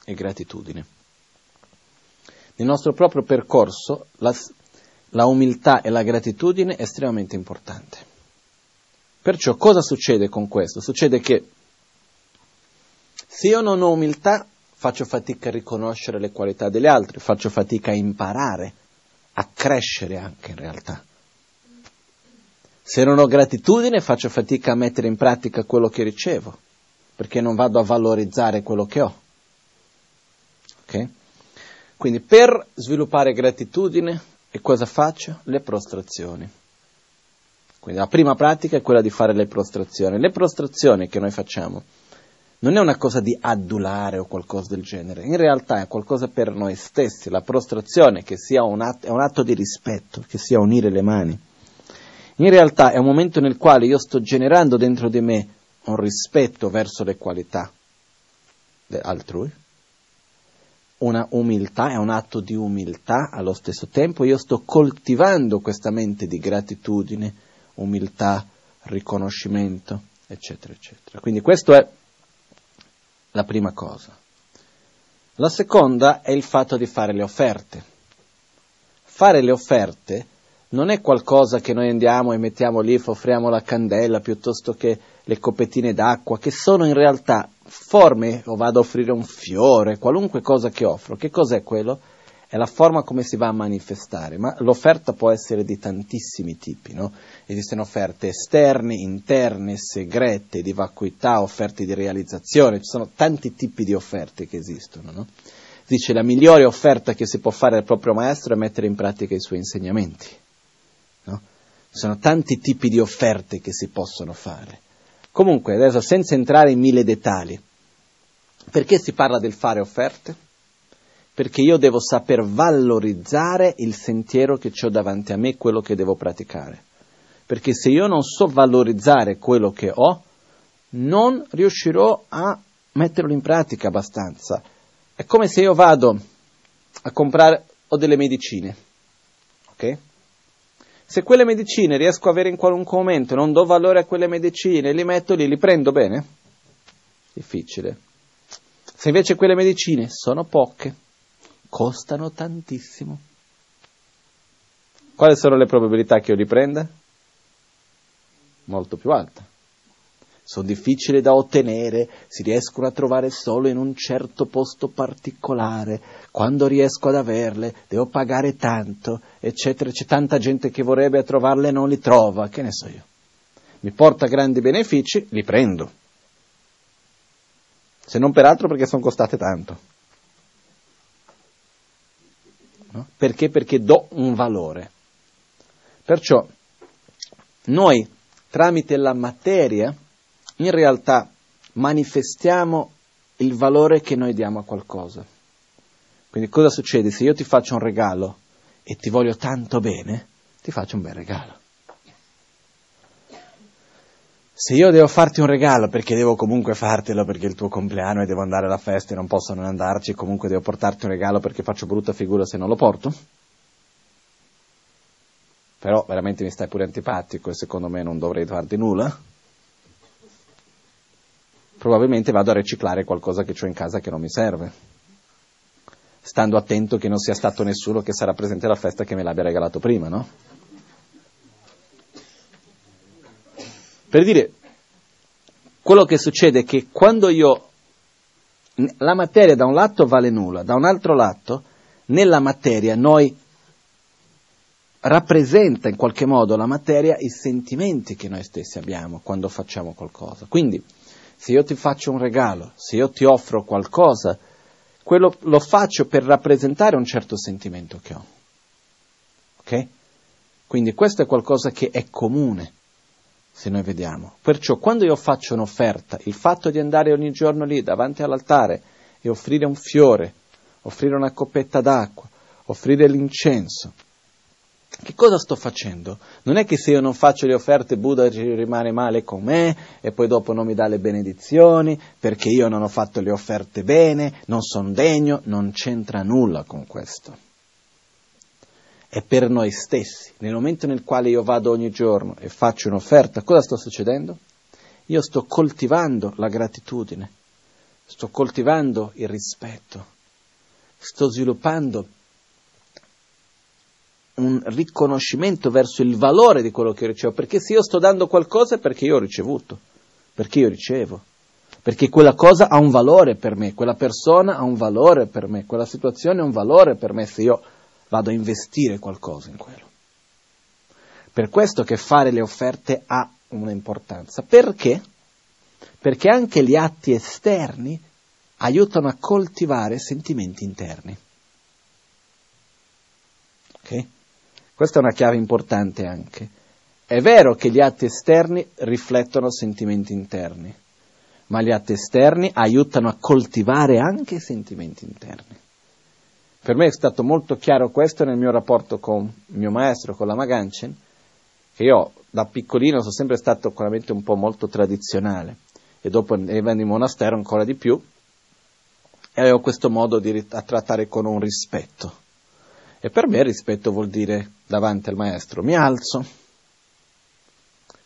e gratitudine. Nel nostro proprio percorso la, la umiltà e la gratitudine è estremamente importante. Perciò cosa succede con questo? Succede che se io non ho umiltà faccio fatica a riconoscere le qualità degli altri, faccio fatica a imparare, a crescere anche in realtà. Se non ho gratitudine faccio fatica a mettere in pratica quello che ricevo perché non vado a valorizzare quello che ho. Okay? Quindi per sviluppare gratitudine, e cosa faccio? Le prostrazioni. Quindi la prima pratica è quella di fare le prostrazioni. Le prostrazioni che noi facciamo non è una cosa di adulare o qualcosa del genere, in realtà è qualcosa per noi stessi. La prostrazione che sia un atto, è un atto di rispetto, che sia unire le mani. In realtà è un momento nel quale io sto generando dentro di me un rispetto verso le qualità altrui, una umiltà, è un atto di umiltà allo stesso tempo, io sto coltivando questa mente di gratitudine, umiltà, riconoscimento, eccetera, eccetera. Quindi questa è la prima cosa. La seconda è il fatto di fare le offerte. Fare le offerte non è qualcosa che noi andiamo e mettiamo lì, offriamo la candela piuttosto che le copettine d'acqua, che sono in realtà forme, o vado a offrire un fiore, qualunque cosa che offro. Che cos'è quello? È la forma come si va a manifestare, ma l'offerta può essere di tantissimi tipi, no? Esistono offerte esterne, interne, segrete, di vacuità, offerte di realizzazione, ci sono tanti tipi di offerte che esistono, no? Dice la migliore offerta che si può fare al proprio maestro è mettere in pratica i suoi insegnamenti. No? Ci sono tanti tipi di offerte che si possono fare. Comunque, adesso senza entrare in mille dettagli, perché si parla del fare offerte? Perché io devo saper valorizzare il sentiero che ho davanti a me, quello che devo praticare. Perché se io non so valorizzare quello che ho, non riuscirò a metterlo in pratica abbastanza. È come se io vado a comprare ho delle medicine, ok? Se quelle medicine riesco a avere in qualunque momento, non do valore a quelle medicine, li metto lì, li prendo bene? Difficile. Se invece quelle medicine sono poche, costano tantissimo, quali sono le probabilità che io li prenda? Molto più alta sono difficili da ottenere, si riescono a trovare solo in un certo posto particolare, quando riesco ad averle devo pagare tanto, eccetera, c'è tanta gente che vorrebbe trovarle e non li trova, che ne so io. Mi porta grandi benefici, li prendo. Se non peraltro perché sono costate tanto. No? Perché? Perché do un valore. Perciò noi tramite la materia, in realtà manifestiamo il valore che noi diamo a qualcosa. Quindi cosa succede? Se io ti faccio un regalo e ti voglio tanto bene, ti faccio un bel regalo. Se io devo farti un regalo perché devo comunque fartelo perché è il tuo compleanno e devo andare alla festa e non posso non andarci, comunque devo portarti un regalo perché faccio brutta figura se non lo porto, però veramente mi stai pure antipatico e secondo me non dovrei farti nulla, probabilmente vado a riciclare qualcosa che ho in casa che non mi serve, stando attento che non sia stato nessuno che sarà presente alla festa che me l'abbia regalato prima, no? Per dire, quello che succede è che quando io, la materia da un lato vale nulla, da un altro lato, nella materia noi rappresenta in qualche modo la materia i sentimenti che noi stessi abbiamo quando facciamo qualcosa. Quindi, se io ti faccio un regalo, se io ti offro qualcosa, quello lo faccio per rappresentare un certo sentimento che ho. Ok? Quindi questo è qualcosa che è comune, se noi vediamo. Perciò quando io faccio un'offerta, il fatto di andare ogni giorno lì davanti all'altare e offrire un fiore, offrire una coppetta d'acqua, offrire l'incenso, che cosa sto facendo? Non è che se io non faccio le offerte Buddha rimane male con me e poi dopo non mi dà le benedizioni perché io non ho fatto le offerte bene, non sono degno, non c'entra nulla con questo. È per noi stessi. Nel momento nel quale io vado ogni giorno e faccio un'offerta, cosa sta succedendo? Io sto coltivando la gratitudine, sto coltivando il rispetto, sto sviluppando un riconoscimento verso il valore di quello che ricevo, perché se io sto dando qualcosa è perché io ho ricevuto, perché io ricevo, perché quella cosa ha un valore per me, quella persona ha un valore per me, quella situazione ha un valore per me se io vado a investire qualcosa in quello. Per questo che fare le offerte ha un'importanza. Perché? Perché anche gli atti esterni aiutano a coltivare sentimenti interni. Questa è una chiave importante anche. È vero che gli atti esterni riflettono sentimenti interni, ma gli atti esterni aiutano a coltivare anche i sentimenti interni. Per me è stato molto chiaro questo nel mio rapporto con il mio maestro, con la Maganchen, che io da piccolino sono sempre stato veramente un po' molto tradizionale e dopo venne in monastero ancora di più e avevo questo modo di trattare con un rispetto. E per me rispetto vuol dire davanti al maestro mi alzo,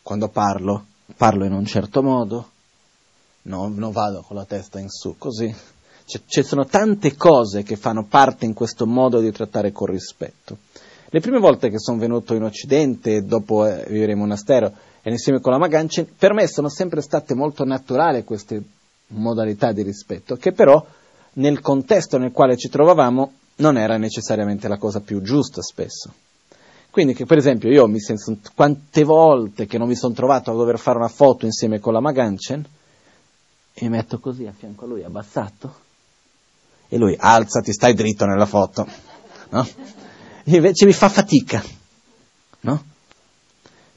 quando parlo, parlo in un certo modo, no, non vado con la testa in su, così. Ci, sono tante cose che fanno parte in questo modo di trattare con rispetto. Le prime volte che sono venuto in Occidente, dopo eh, vivere in monastero e insieme con la Maganchen, per me sono sempre state molto naturali queste modalità di rispetto, che però nel contesto nel quale ci trovavamo non era necessariamente la cosa più giusta spesso. Quindi che per esempio io mi sento quante volte che non mi sono trovato a dover fare una foto insieme con la Maganchen e mi metto così a fianco a lui abbassato e lui alzati, stai dritto nella foto, no? invece mi fa fatica, no?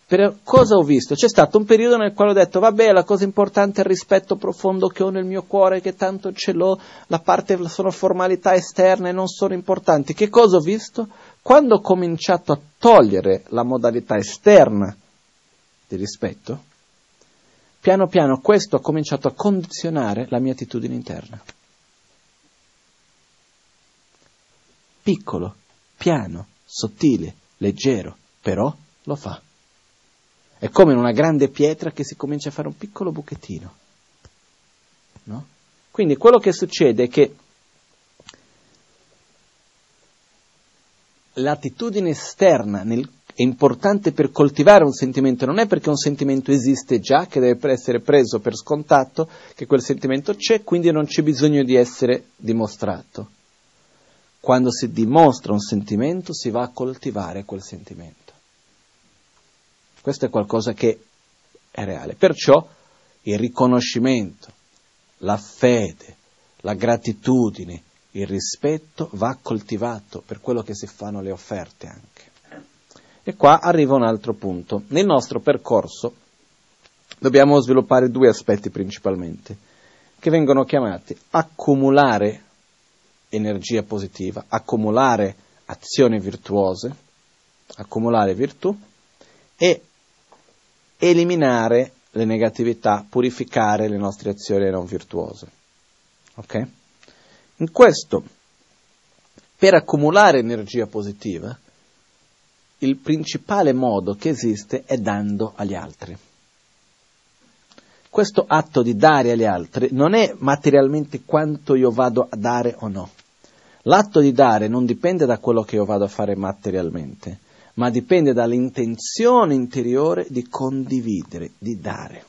Per cosa ho visto? C'è stato un periodo nel quale ho detto, vabbè, la cosa importante è il rispetto profondo che ho nel mio cuore, che tanto ce l'ho, la parte sono formalità esterne, non sono importanti. Che cosa ho visto? Quando ho cominciato a togliere la modalità esterna di rispetto, piano piano questo ha cominciato a condizionare la mia attitudine interna. Piccolo, piano, sottile, leggero, però lo fa. È come in una grande pietra che si comincia a fare un piccolo buchettino. No? Quindi quello che succede è che l'attitudine esterna nel, è importante per coltivare un sentimento, non è perché un sentimento esiste già, che deve essere preso per scontato, che quel sentimento c'è, quindi non c'è bisogno di essere dimostrato. Quando si dimostra un sentimento si va a coltivare quel sentimento. Questo è qualcosa che è reale. Perciò il riconoscimento, la fede, la gratitudine, il rispetto va coltivato per quello che si fanno le offerte anche. E qua arriva un altro punto. Nel nostro percorso dobbiamo sviluppare due aspetti principalmente, che vengono chiamati accumulare energia positiva, accumulare azioni virtuose, accumulare virtù e eliminare le negatività, purificare le nostre azioni non virtuose. Ok? In questo, per accumulare energia positiva, il principale modo che esiste è dando agli altri. Questo atto di dare agli altri non è materialmente quanto io vado a dare o no. L'atto di dare non dipende da quello che io vado a fare materialmente, ma dipende dall'intenzione interiore di condividere, di dare.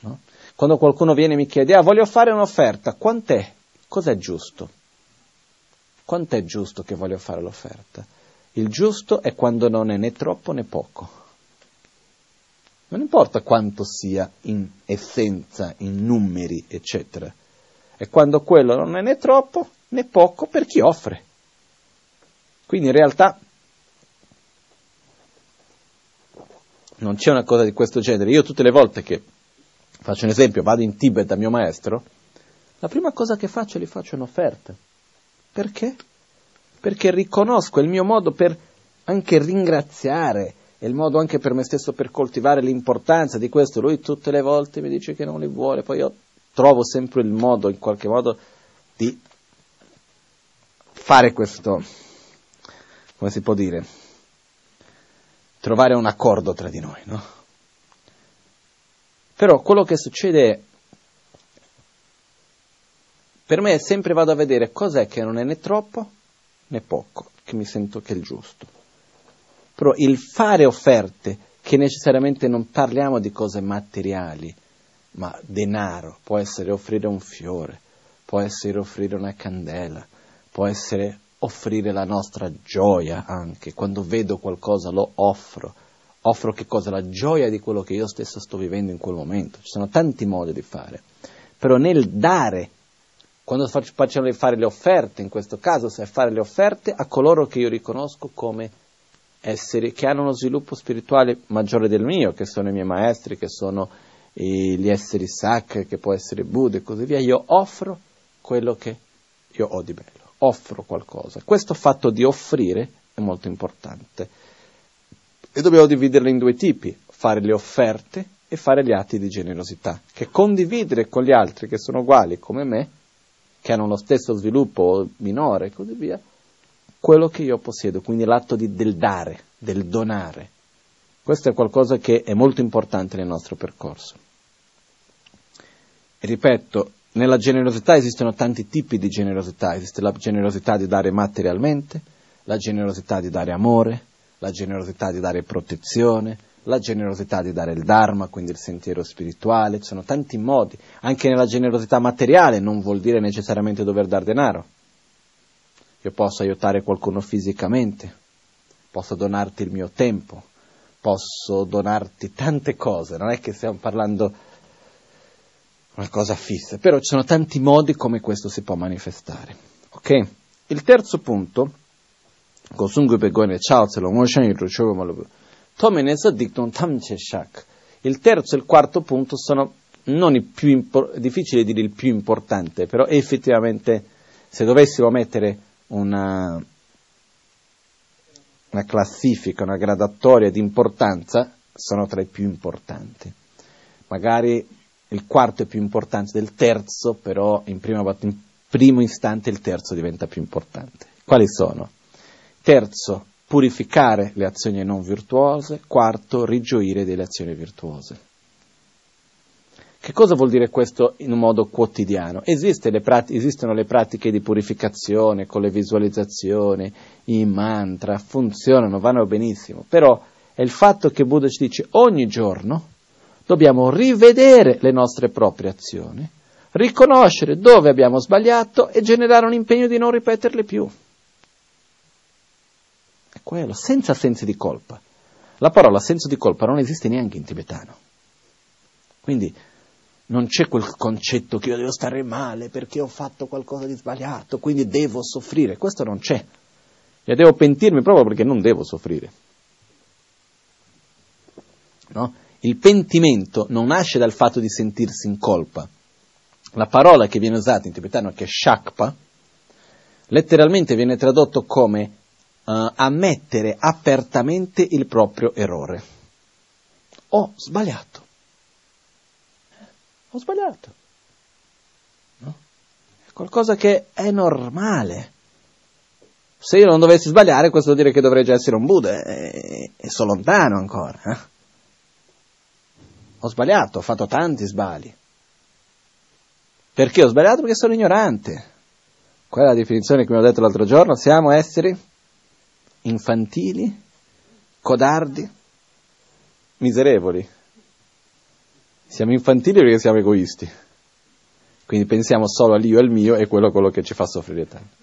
No? Quando qualcuno viene e mi chiede, ah, voglio fare un'offerta, quant'è? Cos'è giusto? Quant'è giusto che voglio fare l'offerta? Il giusto è quando non è né troppo né poco. Non importa quanto sia in essenza, in numeri, eccetera. È quando quello non è né troppo né poco per chi offre. Quindi in realtà non c'è una cosa di questo genere. Io tutte le volte che, faccio un esempio, vado in Tibet da mio maestro, la prima cosa che faccio è gli faccio un'offerta. Perché? Perché riconosco il mio modo per anche ringraziare, è il modo anche per me stesso per coltivare l'importanza di questo. Lui tutte le volte mi dice che non li vuole, poi io trovo sempre il modo, in qualche modo, di fare questo, come si può dire, trovare un accordo tra di noi, no? Però quello che succede per me sempre vado a vedere cos'è che non è né troppo né poco, che mi sento che è il giusto. Però il fare offerte, che necessariamente non parliamo di cose materiali, ma denaro, può essere offrire un fiore, può essere offrire una candela, può essere offrire la nostra gioia anche, quando vedo qualcosa lo offro, offro che cosa? La gioia di quello che io stesso sto vivendo in quel momento, ci sono tanti modi di fare, però nel dare, quando facciamo fare le offerte, in questo caso se fare le offerte a coloro che io riconosco come esseri che hanno uno sviluppo spirituale maggiore del mio, che sono i miei maestri, che sono gli esseri sacri, che può essere Buddha e così via, io offro quello che io ho di bello offro qualcosa. Questo fatto di offrire è molto importante. E dobbiamo dividerlo in due tipi, fare le offerte e fare gli atti di generosità, che condividere con gli altri che sono uguali come me, che hanno lo stesso sviluppo minore e così via, quello che io possiedo, quindi l'atto di, del dare, del donare. Questo è qualcosa che è molto importante nel nostro percorso. E ripeto, nella generosità esistono tanti tipi di generosità, esiste la generosità di dare materialmente, la generosità di dare amore, la generosità di dare protezione, la generosità di dare il Dharma, quindi il sentiero spirituale, ci sono tanti modi. Anche nella generosità materiale non vuol dire necessariamente dover dare denaro. Io posso aiutare qualcuno fisicamente, posso donarti il mio tempo, posso donarti tante cose, non è che stiamo parlando una cosa fissa, però ci sono tanti modi come questo si può manifestare. Ok? Il terzo punto, il terzo e il quarto punto sono non i più impor- difficili dire il più importante, però effettivamente se dovessimo mettere una, una classifica, una gradatoria di importanza, sono tra i più importanti. Magari il quarto è più importante del terzo, però in, prima, in primo istante il terzo diventa più importante. Quali sono? Terzo, purificare le azioni non virtuose. Quarto, rigioire delle azioni virtuose. Che cosa vuol dire questo in un modo quotidiano? Esiste le prat- esistono le pratiche di purificazione con le visualizzazioni, i mantra, funzionano, vanno benissimo, però è il fatto che Buddha ci dice ogni giorno dobbiamo rivedere le nostre proprie azioni, riconoscere dove abbiamo sbagliato e generare un impegno di non ripeterle più. È quello, senza sensi di colpa. La parola senso di colpa non esiste neanche in tibetano. Quindi non c'è quel concetto che io devo stare male perché ho fatto qualcosa di sbagliato, quindi devo soffrire. Questo non c'è. E devo pentirmi proprio perché non devo soffrire. No? Il pentimento non nasce dal fatto di sentirsi in colpa. La parola che viene usata in tibetano, che è shakpa, letteralmente viene tradotto come uh, ammettere apertamente il proprio errore. Ho sbagliato. Ho sbagliato. No? È qualcosa che è normale. Se io non dovessi sbagliare, questo vuol dire che dovrei già essere un Buddha, e, e sono lontano ancora. Eh? Ho sbagliato, ho fatto tanti sbagli. Perché ho sbagliato? Perché sono ignorante. Qual è la definizione che mi ho detto l'altro giorno? Siamo esseri infantili, codardi, miserevoli. Siamo infantili perché siamo egoisti. Quindi pensiamo solo all'io e al mio e quello è quello che ci fa soffrire tanto.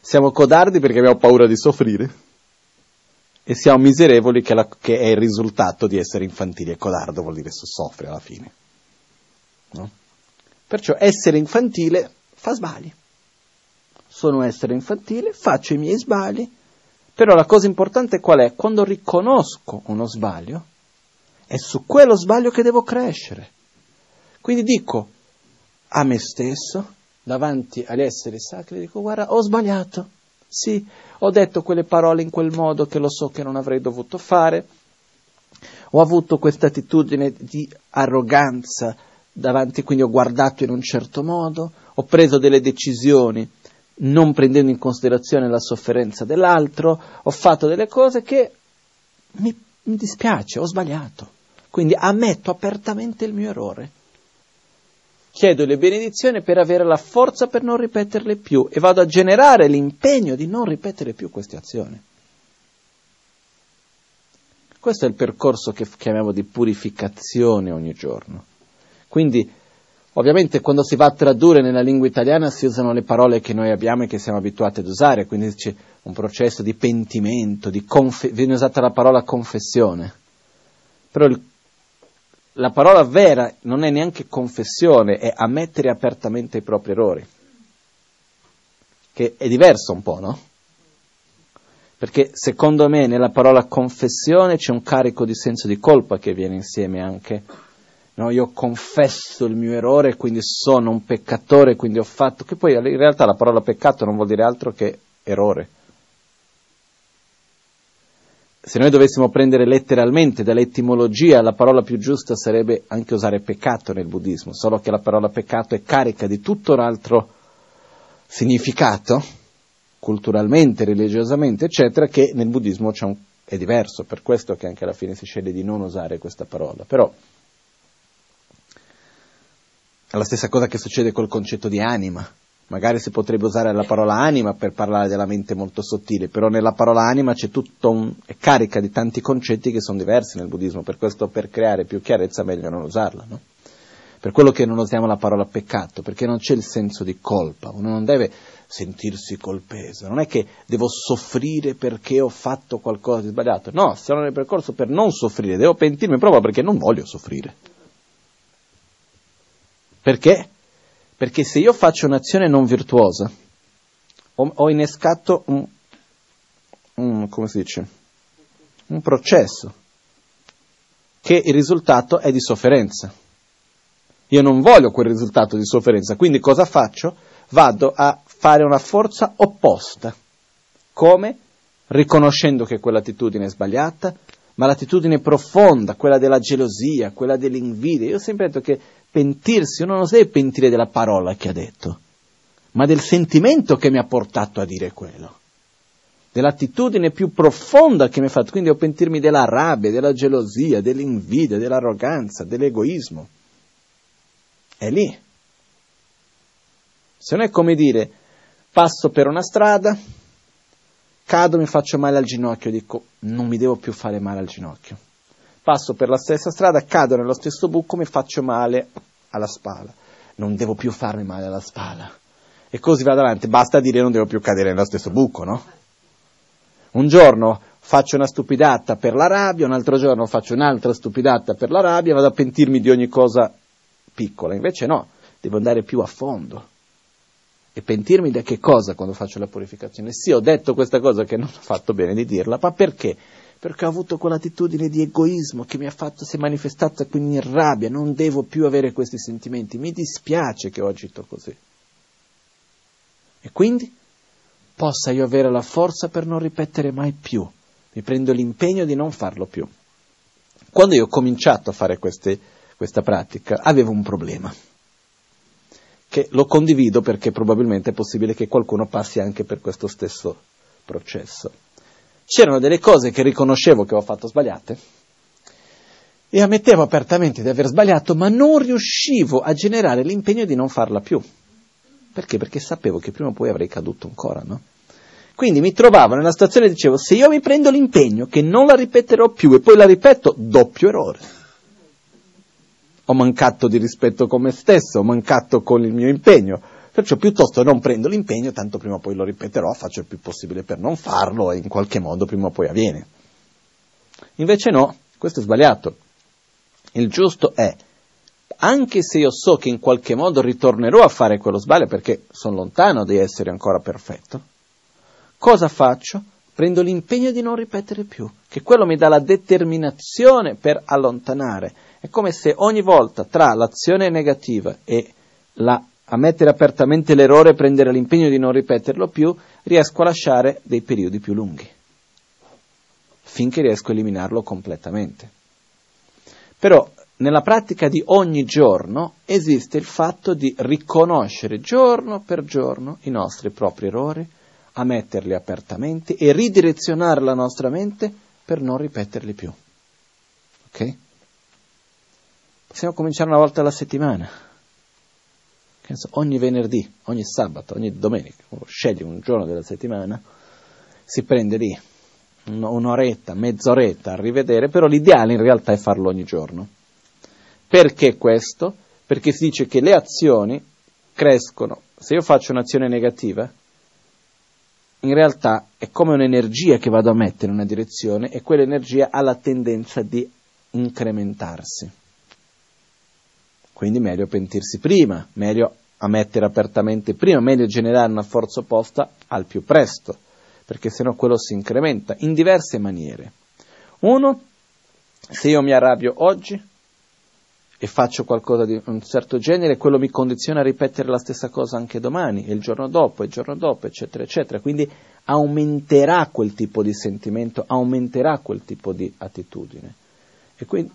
Siamo codardi perché abbiamo paura di soffrire e siamo miserevoli che, la, che, è il risultato di essere infantili e codardo vuol dire soffre alla fine. No? Perciò essere infantile fa sbagli. Sono essere infantile, faccio i miei sbagli, però la cosa importante qual è? Quando riconosco uno sbaglio, è su quello sbaglio che devo crescere. Quindi dico a me stesso, davanti agli esseri sacri, dico guarda, ho sbagliato sì, ho detto quelle parole in quel modo che lo so che non avrei dovuto fare, ho avuto questa attitudine di arroganza davanti, quindi ho guardato in un certo modo, ho preso delle decisioni non prendendo in considerazione la sofferenza dell'altro, ho fatto delle cose che mi, mi dispiace, ho sbagliato. Quindi ammetto apertamente il mio errore chiedo le benedizioni per avere la forza per non ripeterle più e vado a generare l'impegno di non ripetere più queste azioni. Questo è il percorso che chiamiamo di purificazione ogni giorno. Quindi, ovviamente, quando si va a tradurre nella lingua italiana si usano le parole che noi abbiamo e che siamo abituati ad usare, quindi c'è un processo di pentimento, di confe- viene usata la parola confessione. Però il la parola vera non è neanche confessione, è ammettere apertamente i propri errori, che è diverso un po', no? Perché secondo me nella parola confessione c'è un carico di senso di colpa che viene insieme anche. No, io confesso il mio errore, quindi sono un peccatore, quindi ho fatto, che poi in realtà la parola peccato non vuol dire altro che errore se noi dovessimo prendere letteralmente dall'etimologia, la parola più giusta sarebbe anche usare peccato nel buddismo, solo che la parola peccato è carica di tutto un altro significato, culturalmente, religiosamente, eccetera, che nel buddismo un, è diverso, per questo che anche alla fine si sceglie di non usare questa parola. Però è la stessa cosa che succede col concetto di anima. Magari si potrebbe usare la parola anima per parlare della mente molto sottile, però nella parola anima c'è tutto un, è carica di tanti concetti che sono diversi nel buddismo, per questo per creare più chiarezza è meglio non usarla, no? Per quello che non usiamo la parola peccato, perché non c'è il senso di colpa, uno non deve sentirsi colpeso, non è che devo soffrire perché ho fatto qualcosa di sbagliato, no, sono nel percorso per non soffrire, devo pentirmi proprio perché non voglio soffrire. Perché? Perché se io faccio un'azione non virtuosa, ho, ho innescato un, un, come si dice, un processo che il risultato è di sofferenza. Io non voglio quel risultato di sofferenza, quindi cosa faccio? Vado a fare una forza opposta. Come? Riconoscendo che quell'attitudine è sbagliata, ma l'attitudine profonda, quella della gelosia, quella dell'invidia. Io ho sempre detto che pentirsi, uno non si deve pentire della parola che ha detto, ma del sentimento che mi ha portato a dire quello, dell'attitudine più profonda che mi ha fatto, quindi devo pentirmi della rabbia, della gelosia, dell'invidia, dell'arroganza, dell'egoismo. È lì. Se non è come dire, passo per una strada, cado, mi faccio male al ginocchio, dico, non mi devo più fare male al ginocchio passo per la stessa strada, cado nello stesso buco, mi faccio male alla spalla. Non devo più farmi male alla spalla. E così vado avanti, basta dire non devo più cadere nello stesso buco, no? Un giorno faccio una stupidata per la rabbia, un altro giorno faccio un'altra stupidata per la rabbia, vado a pentirmi di ogni cosa piccola. Invece no, devo andare più a fondo. E pentirmi da che cosa quando faccio la purificazione? Sì, ho detto questa cosa che non ho fatto bene di dirla, ma perché? Perché ho avuto quell'attitudine di egoismo che mi ha fatto, si è manifestata quindi in rabbia, non devo più avere questi sentimenti, mi dispiace che ho agito così. E quindi? Possa io avere la forza per non ripetere mai più, mi prendo l'impegno di non farlo più. Quando io ho cominciato a fare queste, questa pratica avevo un problema, che lo condivido perché probabilmente è possibile che qualcuno passi anche per questo stesso processo c'erano delle cose che riconoscevo che ho fatto sbagliate e ammettevo apertamente di aver sbagliato, ma non riuscivo a generare l'impegno di non farla più. Perché? Perché sapevo che prima o poi avrei caduto ancora, no? Quindi mi trovavo nella situazione e dicevo, se io mi prendo l'impegno che non la ripeterò più e poi la ripeto, doppio errore. Ho mancato di rispetto con me stesso, ho mancato con il mio impegno. Perciò piuttosto non prendo l'impegno, tanto prima o poi lo ripeterò, faccio il più possibile per non farlo e in qualche modo prima o poi avviene. Invece no, questo è sbagliato. Il giusto è, anche se io so che in qualche modo ritornerò a fare quello sbaglio perché sono lontano di essere ancora perfetto, cosa faccio? Prendo l'impegno di non ripetere più, che quello mi dà la determinazione per allontanare. È come se ogni volta tra l'azione negativa e la ammettere apertamente l'errore e prendere l'impegno di non ripeterlo più, riesco a lasciare dei periodi più lunghi, finché riesco a eliminarlo completamente. Però nella pratica di ogni giorno esiste il fatto di riconoscere giorno per giorno i nostri propri errori, ammetterli apertamente e ridirezionare la nostra mente per non ripeterli più. Ok? Possiamo cominciare una volta alla settimana ogni venerdì, ogni sabato, ogni domenica, uno sceglie un giorno della settimana, si prende lì un'oretta, mezz'oretta a rivedere, però l'ideale in realtà è farlo ogni giorno. Perché questo? Perché si dice che le azioni crescono. Se io faccio un'azione negativa, in realtà è come un'energia che vado a mettere in una direzione e quell'energia ha la tendenza di incrementarsi. Quindi meglio pentirsi prima, meglio ammettere apertamente prima, meglio generare una forza opposta al più presto, perché sennò quello si incrementa in diverse maniere. Uno, se io mi arrabbio oggi e faccio qualcosa di un certo genere, quello mi condiziona a ripetere la stessa cosa anche domani, e il giorno dopo, e il giorno dopo, eccetera, eccetera. Quindi aumenterà quel tipo di sentimento, aumenterà quel tipo di attitudine. E quindi,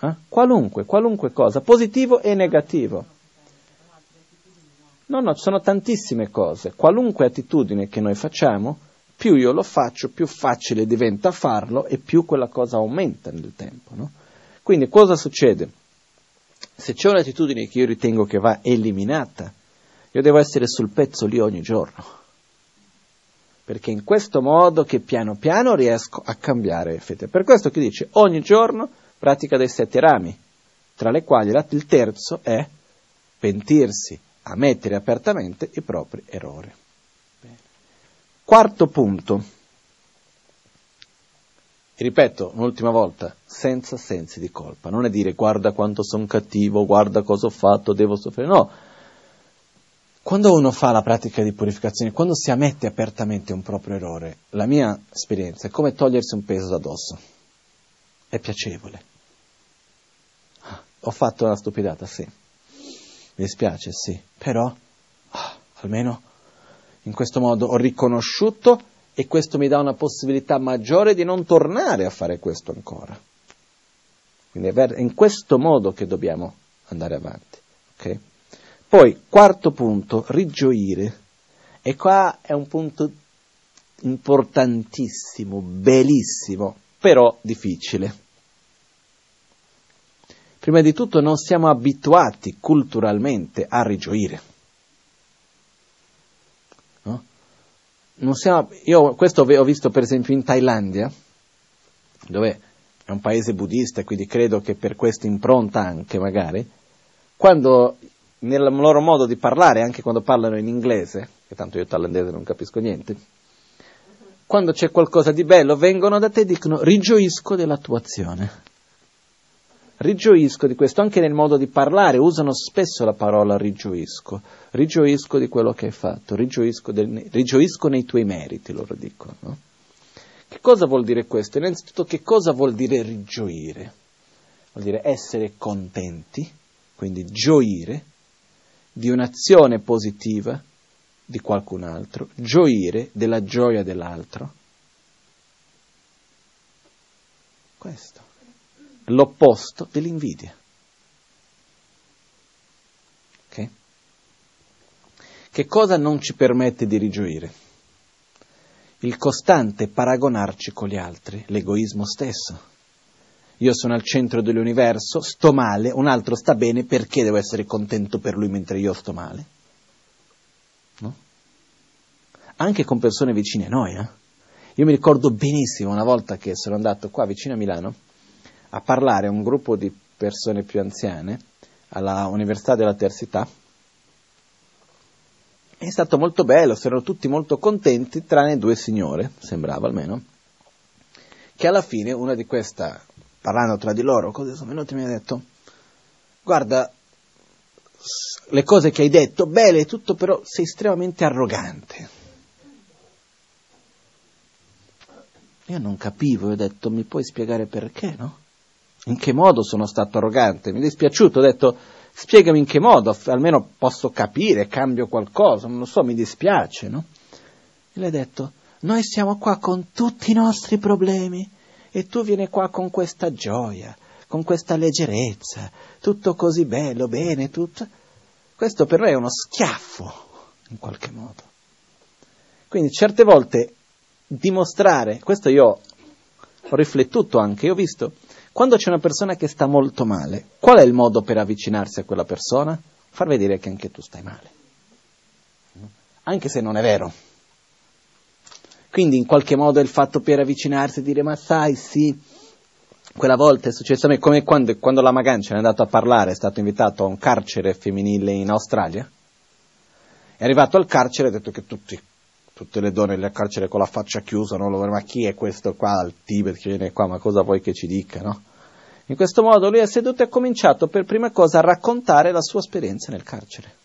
eh? Qualunque, qualunque cosa, positivo e negativo. No, no, ci sono tantissime cose. Qualunque attitudine che noi facciamo, più io lo faccio, più facile diventa farlo e più quella cosa aumenta nel tempo. No? Quindi cosa succede? Se c'è un'attitudine che io ritengo che va eliminata, io devo essere sul pezzo lì ogni giorno. Perché in questo modo che piano piano riesco a cambiare fede. Per questo che dice ogni giorno pratica dei sette rami, tra le quali il terzo è pentirsi, ammettere apertamente i propri errori. Quarto punto, ripeto un'ultima volta, senza sensi di colpa, non è dire guarda quanto sono cattivo, guarda cosa ho fatto, devo soffrire, no. Quando uno fa la pratica di purificazione, quando si ammette apertamente un proprio errore, la mia esperienza è come togliersi un peso da dosso. È piacevole ho fatto una stupidata, sì. Mi dispiace, sì. Però, ah, almeno in questo modo ho riconosciuto e questo mi dà una possibilità maggiore di non tornare a fare questo ancora. Quindi è in questo modo che dobbiamo andare avanti. Okay? Poi, quarto punto, rigioire. E qua è un punto importantissimo, bellissimo, però difficile. Prima di tutto non siamo abituati culturalmente a rigioire. No? Siamo, io questo ho visto per esempio in Thailandia, dove è un paese buddista, quindi credo che per questo impronta anche magari, quando nel loro modo di parlare, anche quando parlano in inglese, che tanto io thailandese non capisco niente, quando c'è qualcosa di bello vengono da te e dicono rigioisco della tua azione rigioisco di questo, anche nel modo di parlare, usano spesso la parola rigioisco, rigioisco di quello che hai fatto, rigioisco, del, rigioisco nei tuoi meriti, loro dicono. No? Che cosa vuol dire questo? Innanzitutto che cosa vuol dire rigioire? Vuol dire essere contenti, quindi gioire di un'azione positiva di qualcun altro, gioire della gioia dell'altro. Questo, l'opposto dell'invidia. Okay? Che cosa non ci permette di rigioire? Il costante paragonarci con gli altri, l'egoismo stesso. Io sono al centro dell'universo, sto male, un altro sta bene, perché devo essere contento per lui mentre io sto male? No? Anche con persone vicine a noi. Eh? Io mi ricordo benissimo una volta che sono andato qua vicino a Milano a parlare a un gruppo di persone più anziane alla Università della Terza È stato molto bello, erano tutti molto contenti, tranne due signore, sembrava almeno, che alla fine una di queste parlando tra di loro, così sono venuti e mi ha detto, guarda, le cose che hai detto, belle e tutto, però sei estremamente arrogante. Io non capivo, ho detto, mi puoi spiegare perché, no? In che modo sono stato arrogante? Mi è dispiaciuto, ho detto, spiegami in che modo, almeno posso capire, cambio qualcosa, non lo so, mi dispiace, no? E le ha detto, noi siamo qua con tutti i nostri problemi, e tu vieni qua con questa gioia, con questa leggerezza, tutto così bello, bene, tutto. Questo per noi è uno schiaffo, in qualche modo. Quindi certe volte dimostrare, questo io ho riflettuto anche, ho visto, quando c'è una persona che sta molto male, qual è il modo per avvicinarsi a quella persona? Far vedere che anche tu stai male. Anche se non è vero. Quindi in qualche modo il fatto per avvicinarsi e dire ma sai sì, quella volta è successo a me, come quando, quando la Magancia è andato a parlare, è stato invitato a un carcere femminile in Australia, è arrivato al carcere e ha detto che tutti, tutte le donne nel carcere con la faccia chiusa, no? ma chi è questo qua al Tibet che viene qua, ma cosa vuoi che ci dica, no? In questo modo lui è seduto e ha cominciato per prima cosa a raccontare la sua esperienza nel carcere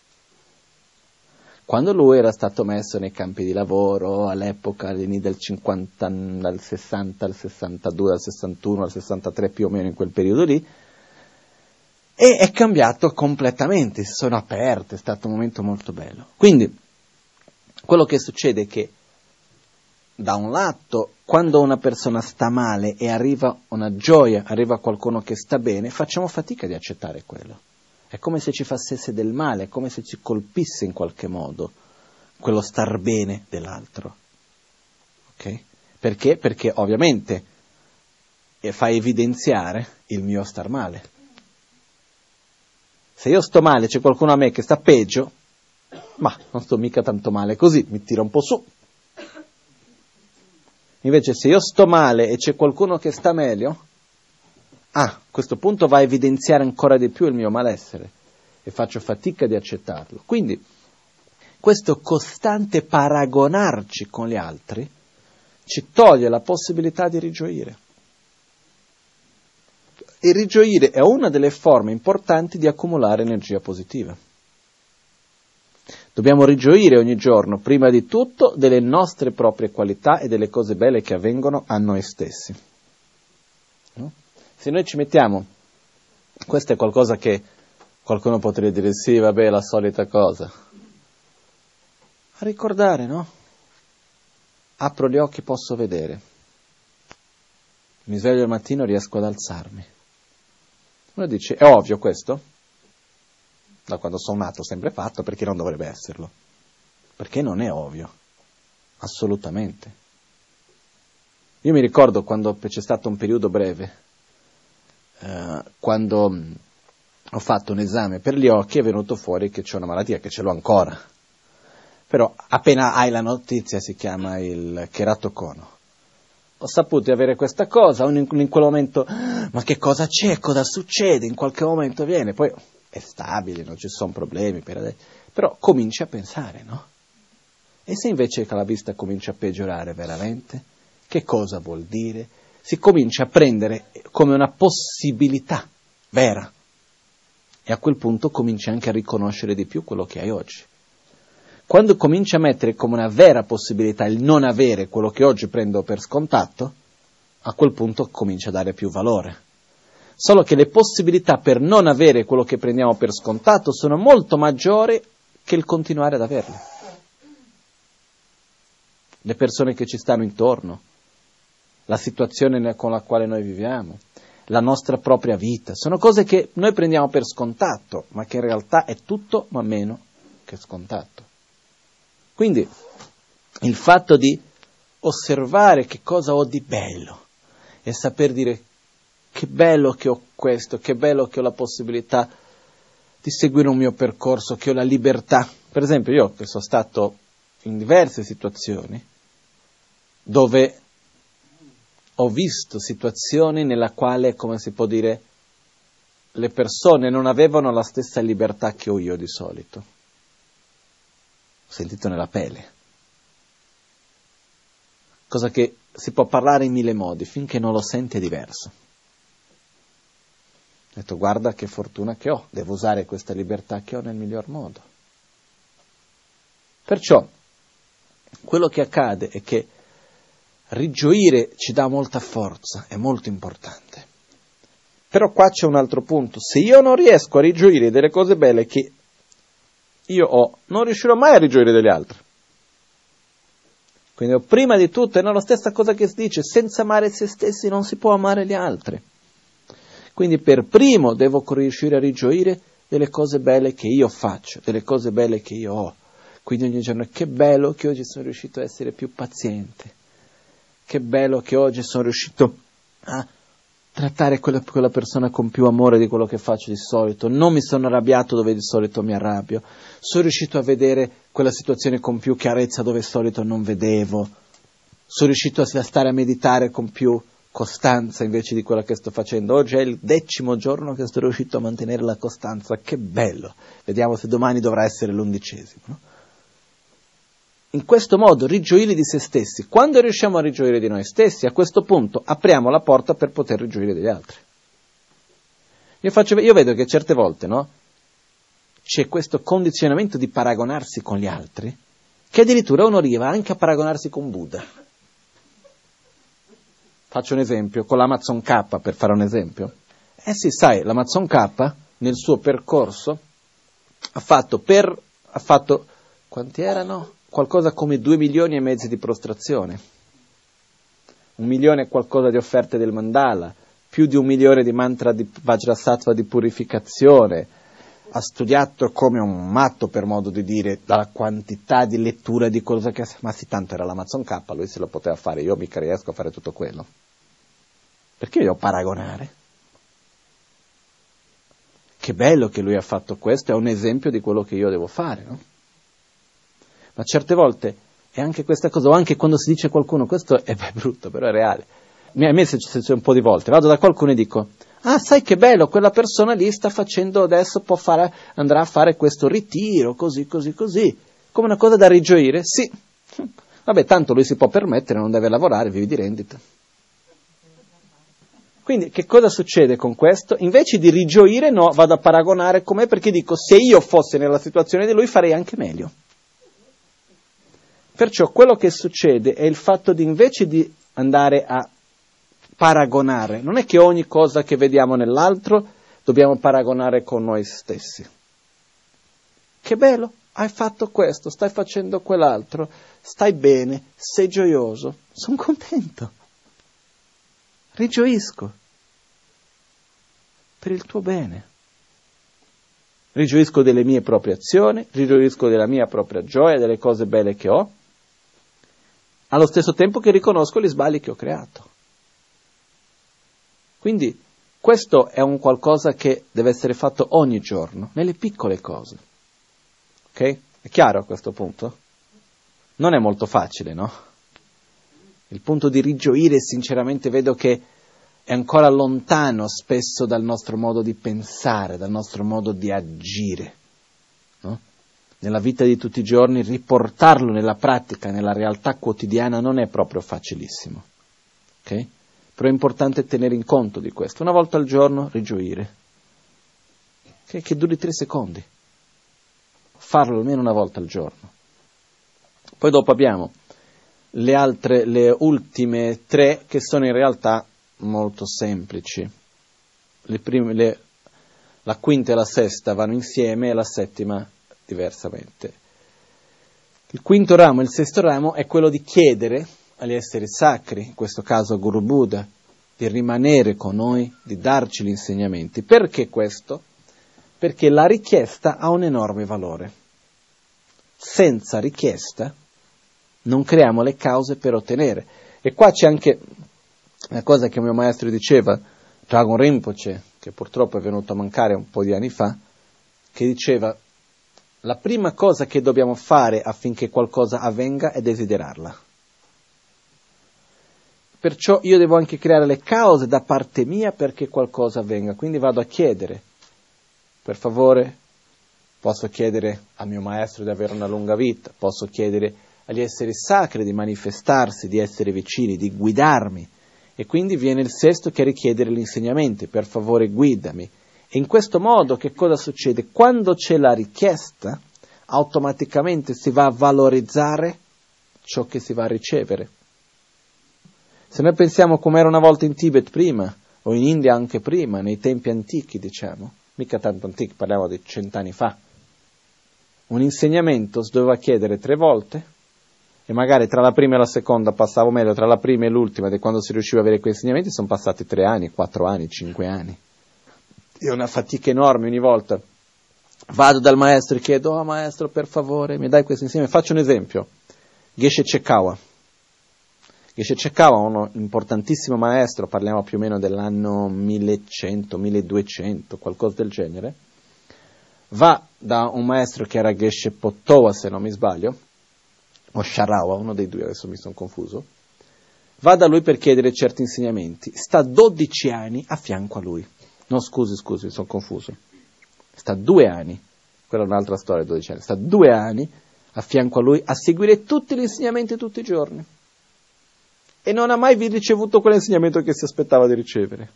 quando lui era stato messo nei campi di lavoro all'epoca del 50, dal 60 al 62, dal 61 al 63 più o meno in quel periodo lì, e è cambiato completamente, si sono aperte, è stato un momento molto bello. Quindi quello che succede è che da un lato, quando una persona sta male e arriva una gioia, arriva qualcuno che sta bene, facciamo fatica di accettare quello. È come se ci facesse del male, è come se ci colpisse in qualche modo quello star bene dell'altro. Ok? Perché? Perché ovviamente fa evidenziare il mio star male. Se io sto male, c'è qualcuno a me che sta peggio, ma non sto mica tanto male così, mi tira un po' su. Invece se io sto male e c'è qualcuno che sta meglio, ah, a questo punto va a evidenziare ancora di più il mio malessere e faccio fatica di accettarlo. Quindi questo costante paragonarci con gli altri ci toglie la possibilità di rigioire. E rigioire è una delle forme importanti di accumulare energia positiva. Dobbiamo rigioire ogni giorno, prima di tutto, delle nostre proprie qualità e delle cose belle che avvengono a noi stessi. Se noi ci mettiamo, questo è qualcosa che qualcuno potrebbe dire sì, vabbè, la solita cosa. A ricordare, no? Apro gli occhi, posso vedere. Mi sveglio al mattino riesco ad alzarmi. Uno dice, è ovvio questo? Da quando sono nato sempre fatto, perché non dovrebbe esserlo? Perché non è ovvio, assolutamente. Io mi ricordo quando c'è stato un periodo breve eh, quando mm, ho fatto un esame per gli occhi è venuto fuori che c'è una malattia, che ce l'ho ancora. Però appena hai la notizia si chiama il cheratocono. Ho saputo di avere questa cosa, in, quel momento, ma che cosa c'è, cosa succede? In qualche momento viene, poi è stabile, non ci sono problemi per. Però cominci a pensare, no? E se invece la vista comincia a peggiorare veramente, che cosa vuol dire? Si comincia a prendere come una possibilità vera e a quel punto cominci anche a riconoscere di più quello che hai oggi. quando cominci a mettere come una vera possibilità il non avere quello che oggi prendo per scontato, a quel punto comincia a dare più valore. Solo che le possibilità per non avere quello che prendiamo per scontato sono molto maggiori che il continuare ad averle. Le persone che ci stanno intorno, la situazione con la quale noi viviamo, la nostra propria vita, sono cose che noi prendiamo per scontato, ma che in realtà è tutto ma meno che scontato. Quindi il fatto di osservare che cosa ho di bello e saper dire che bello che ho questo, che bello che ho la possibilità di seguire un mio percorso, che ho la libertà. Per esempio io che sono stato in diverse situazioni dove ho visto situazioni nella quale, come si può dire, le persone non avevano la stessa libertà che ho io di solito. Ho sentito nella pelle. Cosa che si può parlare in mille modi, finché non lo senti è diverso. Ho detto guarda che fortuna che ho, devo usare questa libertà che ho nel miglior modo. Perciò quello che accade è che rigioire ci dà molta forza, è molto importante. Però qua c'è un altro punto, se io non riesco a rigioire delle cose belle che io ho, non riuscirò mai a rigioire delle altre. Quindi prima di tutto è la stessa cosa che si dice, senza amare se stessi non si può amare gli altri. Quindi per primo devo riuscire a rigioire delle cose belle che io faccio, delle cose belle che io ho. Quindi ogni giorno, che bello che oggi sono riuscito a essere più paziente, che bello che oggi sono riuscito a trattare quella, quella, persona con più amore di quello che faccio di solito, non mi sono arrabbiato dove di solito mi arrabbio, sono riuscito a vedere quella situazione con più chiarezza dove di solito non vedevo, sono riuscito a stare a meditare con più costanza invece di quella che sto facendo. Oggi è il decimo giorno che sto riuscito a mantenere la costanza, che bello, vediamo se domani dovrà essere l'undicesimo. No? In questo modo rigioire di se stessi. Quando riusciamo a rigioire di noi stessi, a questo punto apriamo la porta per poter rigioire degli altri. Io, faccio, io vedo che certe volte no, c'è questo condizionamento di paragonarsi con gli altri, che addirittura uno arriva anche a paragonarsi con Buddha. Faccio un esempio, con l'Amazon K, per fare un esempio. Eh sì, sai, l'Amazon K nel suo percorso ha fatto per, ha fatto, quanti erano? Qualcosa come due milioni e mezzo di prostrazione, un milione e qualcosa di offerte del mandala, più di un milione di mantra di Vajrasattva di purificazione, ha studiato come un matto per modo di dire dalla quantità di lettura di cosa che ma sì tanto era l'Amazon K lui se lo poteva fare io mica riesco a fare tutto quello. Perché devo paragonare? Che bello che lui ha fatto questo è un esempio di quello che io devo fare no? Ma certe volte è anche questa cosa, o anche quando si dice a qualcuno, questo è brutto, però è reale. A me succede un po' di volte, vado da qualcuno e dico, ah sai che bello, quella persona lì sta facendo adesso, fare, andrà a fare questo ritiro, così, così, così, come una cosa da rigioire? Sì. Vabbè, tanto lui si può permettere, non deve lavorare, vivi di rendita. Quindi che cosa succede con questo? Invece di rigioire, no, vado a paragonare com'è perché dico se io fossi nella situazione di lui farei anche meglio. Perciò quello che succede è il fatto di invece di andare a paragonare, non è che ogni cosa che vediamo nell'altro dobbiamo paragonare con noi stessi. Che bello, hai fatto questo, stai facendo quell'altro, stai bene, sei gioioso, sono contento, rigioisco per il tuo bene. Rigioisco delle mie proprie azioni, rigioisco della mia propria gioia, delle cose belle che ho, allo stesso tempo che riconosco gli sbagli che ho creato. Quindi questo è un qualcosa che deve essere fatto ogni giorno, nelle piccole cose. Ok? È chiaro a questo punto? Non è molto facile, no? Il punto di rigioire, sinceramente, vedo che è ancora lontano spesso dal nostro modo di pensare, dal nostro modo di agire. No? Nella vita di tutti i giorni, riportarlo nella pratica, nella realtà quotidiana non è proprio facilissimo. Okay? Però è importante tenere in conto di questo. Una volta al giorno rigioire, okay? che duri tre secondi. Farlo almeno una volta al giorno. Poi dopo abbiamo le altre, le ultime tre che sono in realtà molto semplici. Le prime, le, la quinta e la sesta vanno insieme e la settima diversamente. Il quinto ramo il sesto ramo è quello di chiedere agli esseri sacri, in questo caso a Guru Buddha, di rimanere con noi, di darci gli insegnamenti. Perché questo? Perché la richiesta ha un enorme valore. Senza richiesta non creiamo le cause per ottenere. E qua c'è anche una cosa che mio maestro diceva, Dragon Rinpoche, che purtroppo è venuto a mancare un po' di anni fa, che diceva la prima cosa che dobbiamo fare affinché qualcosa avvenga è desiderarla. Perciò io devo anche creare le cause da parte mia perché qualcosa avvenga. Quindi vado a chiedere, per favore, posso chiedere al mio maestro di avere una lunga vita, posso chiedere agli esseri sacri di manifestarsi, di essere vicini, di guidarmi. E quindi viene il sesto che richiedere gli insegnamenti, per favore guidami. E in questo modo che cosa succede? Quando c'è la richiesta, automaticamente si va a valorizzare ciò che si va a ricevere. Se noi pensiamo come era una volta in Tibet prima, o in India anche prima, nei tempi antichi, diciamo, mica tanto antichi, parliamo di cent'anni fa, un insegnamento si doveva chiedere tre volte e magari tra la prima e la seconda passavo meglio, tra la prima e l'ultima, di quando si riusciva a avere quei insegnamenti, sono passati tre anni, quattro anni, cinque anni. È una fatica enorme ogni volta. Vado dal maestro e chiedo, oh maestro per favore mi dai questo insegnamento. Faccio un esempio, Geshe Chekawa. Geshe Chekawa, un importantissimo maestro, parliamo più o meno dell'anno 1100, 1200, qualcosa del genere, va da un maestro che era Geshe Pottowa, se non mi sbaglio, o Sharawa, uno dei due, adesso mi sono confuso, va da lui per chiedere certi insegnamenti, sta 12 anni a fianco a lui. No, scusi, scusi, sono confuso. Sta due anni, quella è un'altra storia, 12 anni, sta due anni a fianco a lui a seguire tutti gli insegnamenti tutti i giorni. E non ha mai ricevuto quell'insegnamento che si aspettava di ricevere,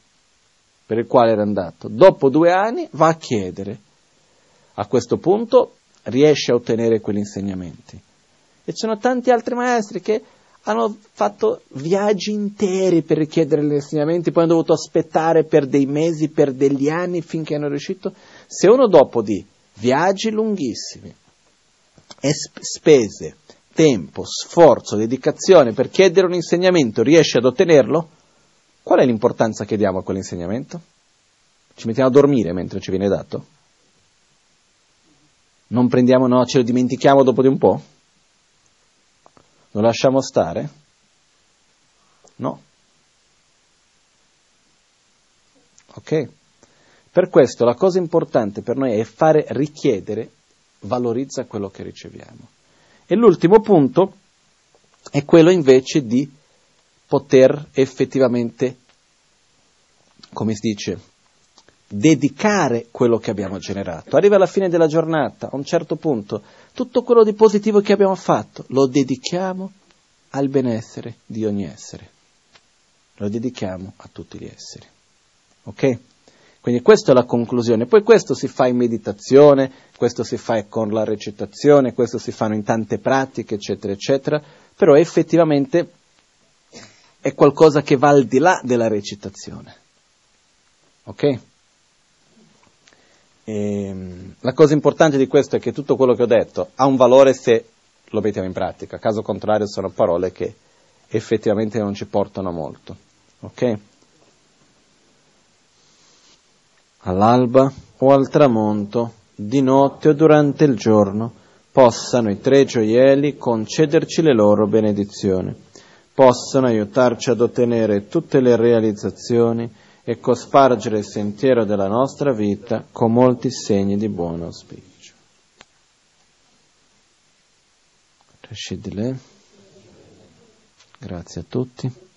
per il quale era andato. Dopo due anni va a chiedere. A questo punto riesce a ottenere quegli insegnamenti. E ci sono tanti altri maestri che hanno fatto viaggi interi per richiedere gli insegnamenti, poi hanno dovuto aspettare per dei mesi, per degli anni finché hanno riuscito. Se uno dopo di viaggi lunghissimi, spese, tempo, sforzo, dedicazione per chiedere un insegnamento riesce ad ottenerlo, qual è l'importanza che diamo a quell'insegnamento? Ci mettiamo a dormire mentre ci viene dato? Non prendiamo, no, ce lo dimentichiamo dopo di un po'? Lo lasciamo stare? No. Ok? Per questo la cosa importante per noi è fare richiedere, valorizza quello che riceviamo. E l'ultimo punto è quello invece di poter effettivamente, come si dice, dedicare quello che abbiamo generato. Arriva alla fine della giornata, a un certo punto, tutto quello di positivo che abbiamo fatto lo dedichiamo al benessere di ogni essere. Lo dedichiamo a tutti gli esseri. Ok? Quindi questa è la conclusione. Poi questo si fa in meditazione, questo si fa con la recitazione, questo si fa in tante pratiche, eccetera, eccetera, però effettivamente è qualcosa che va al di là della recitazione. Ok? E, ehm, la cosa importante di questo è che tutto quello che ho detto ha un valore se lo mettiamo in pratica, caso contrario sono parole che effettivamente non ci portano molto. Ok? All'alba o al tramonto, di notte o durante il giorno, possano i tre gioielli concederci le loro benedizioni, possano aiutarci ad ottenere tutte le realizzazioni e cospargere il sentiero della nostra vita con molti segni di buon auspicio. Grazie a tutti.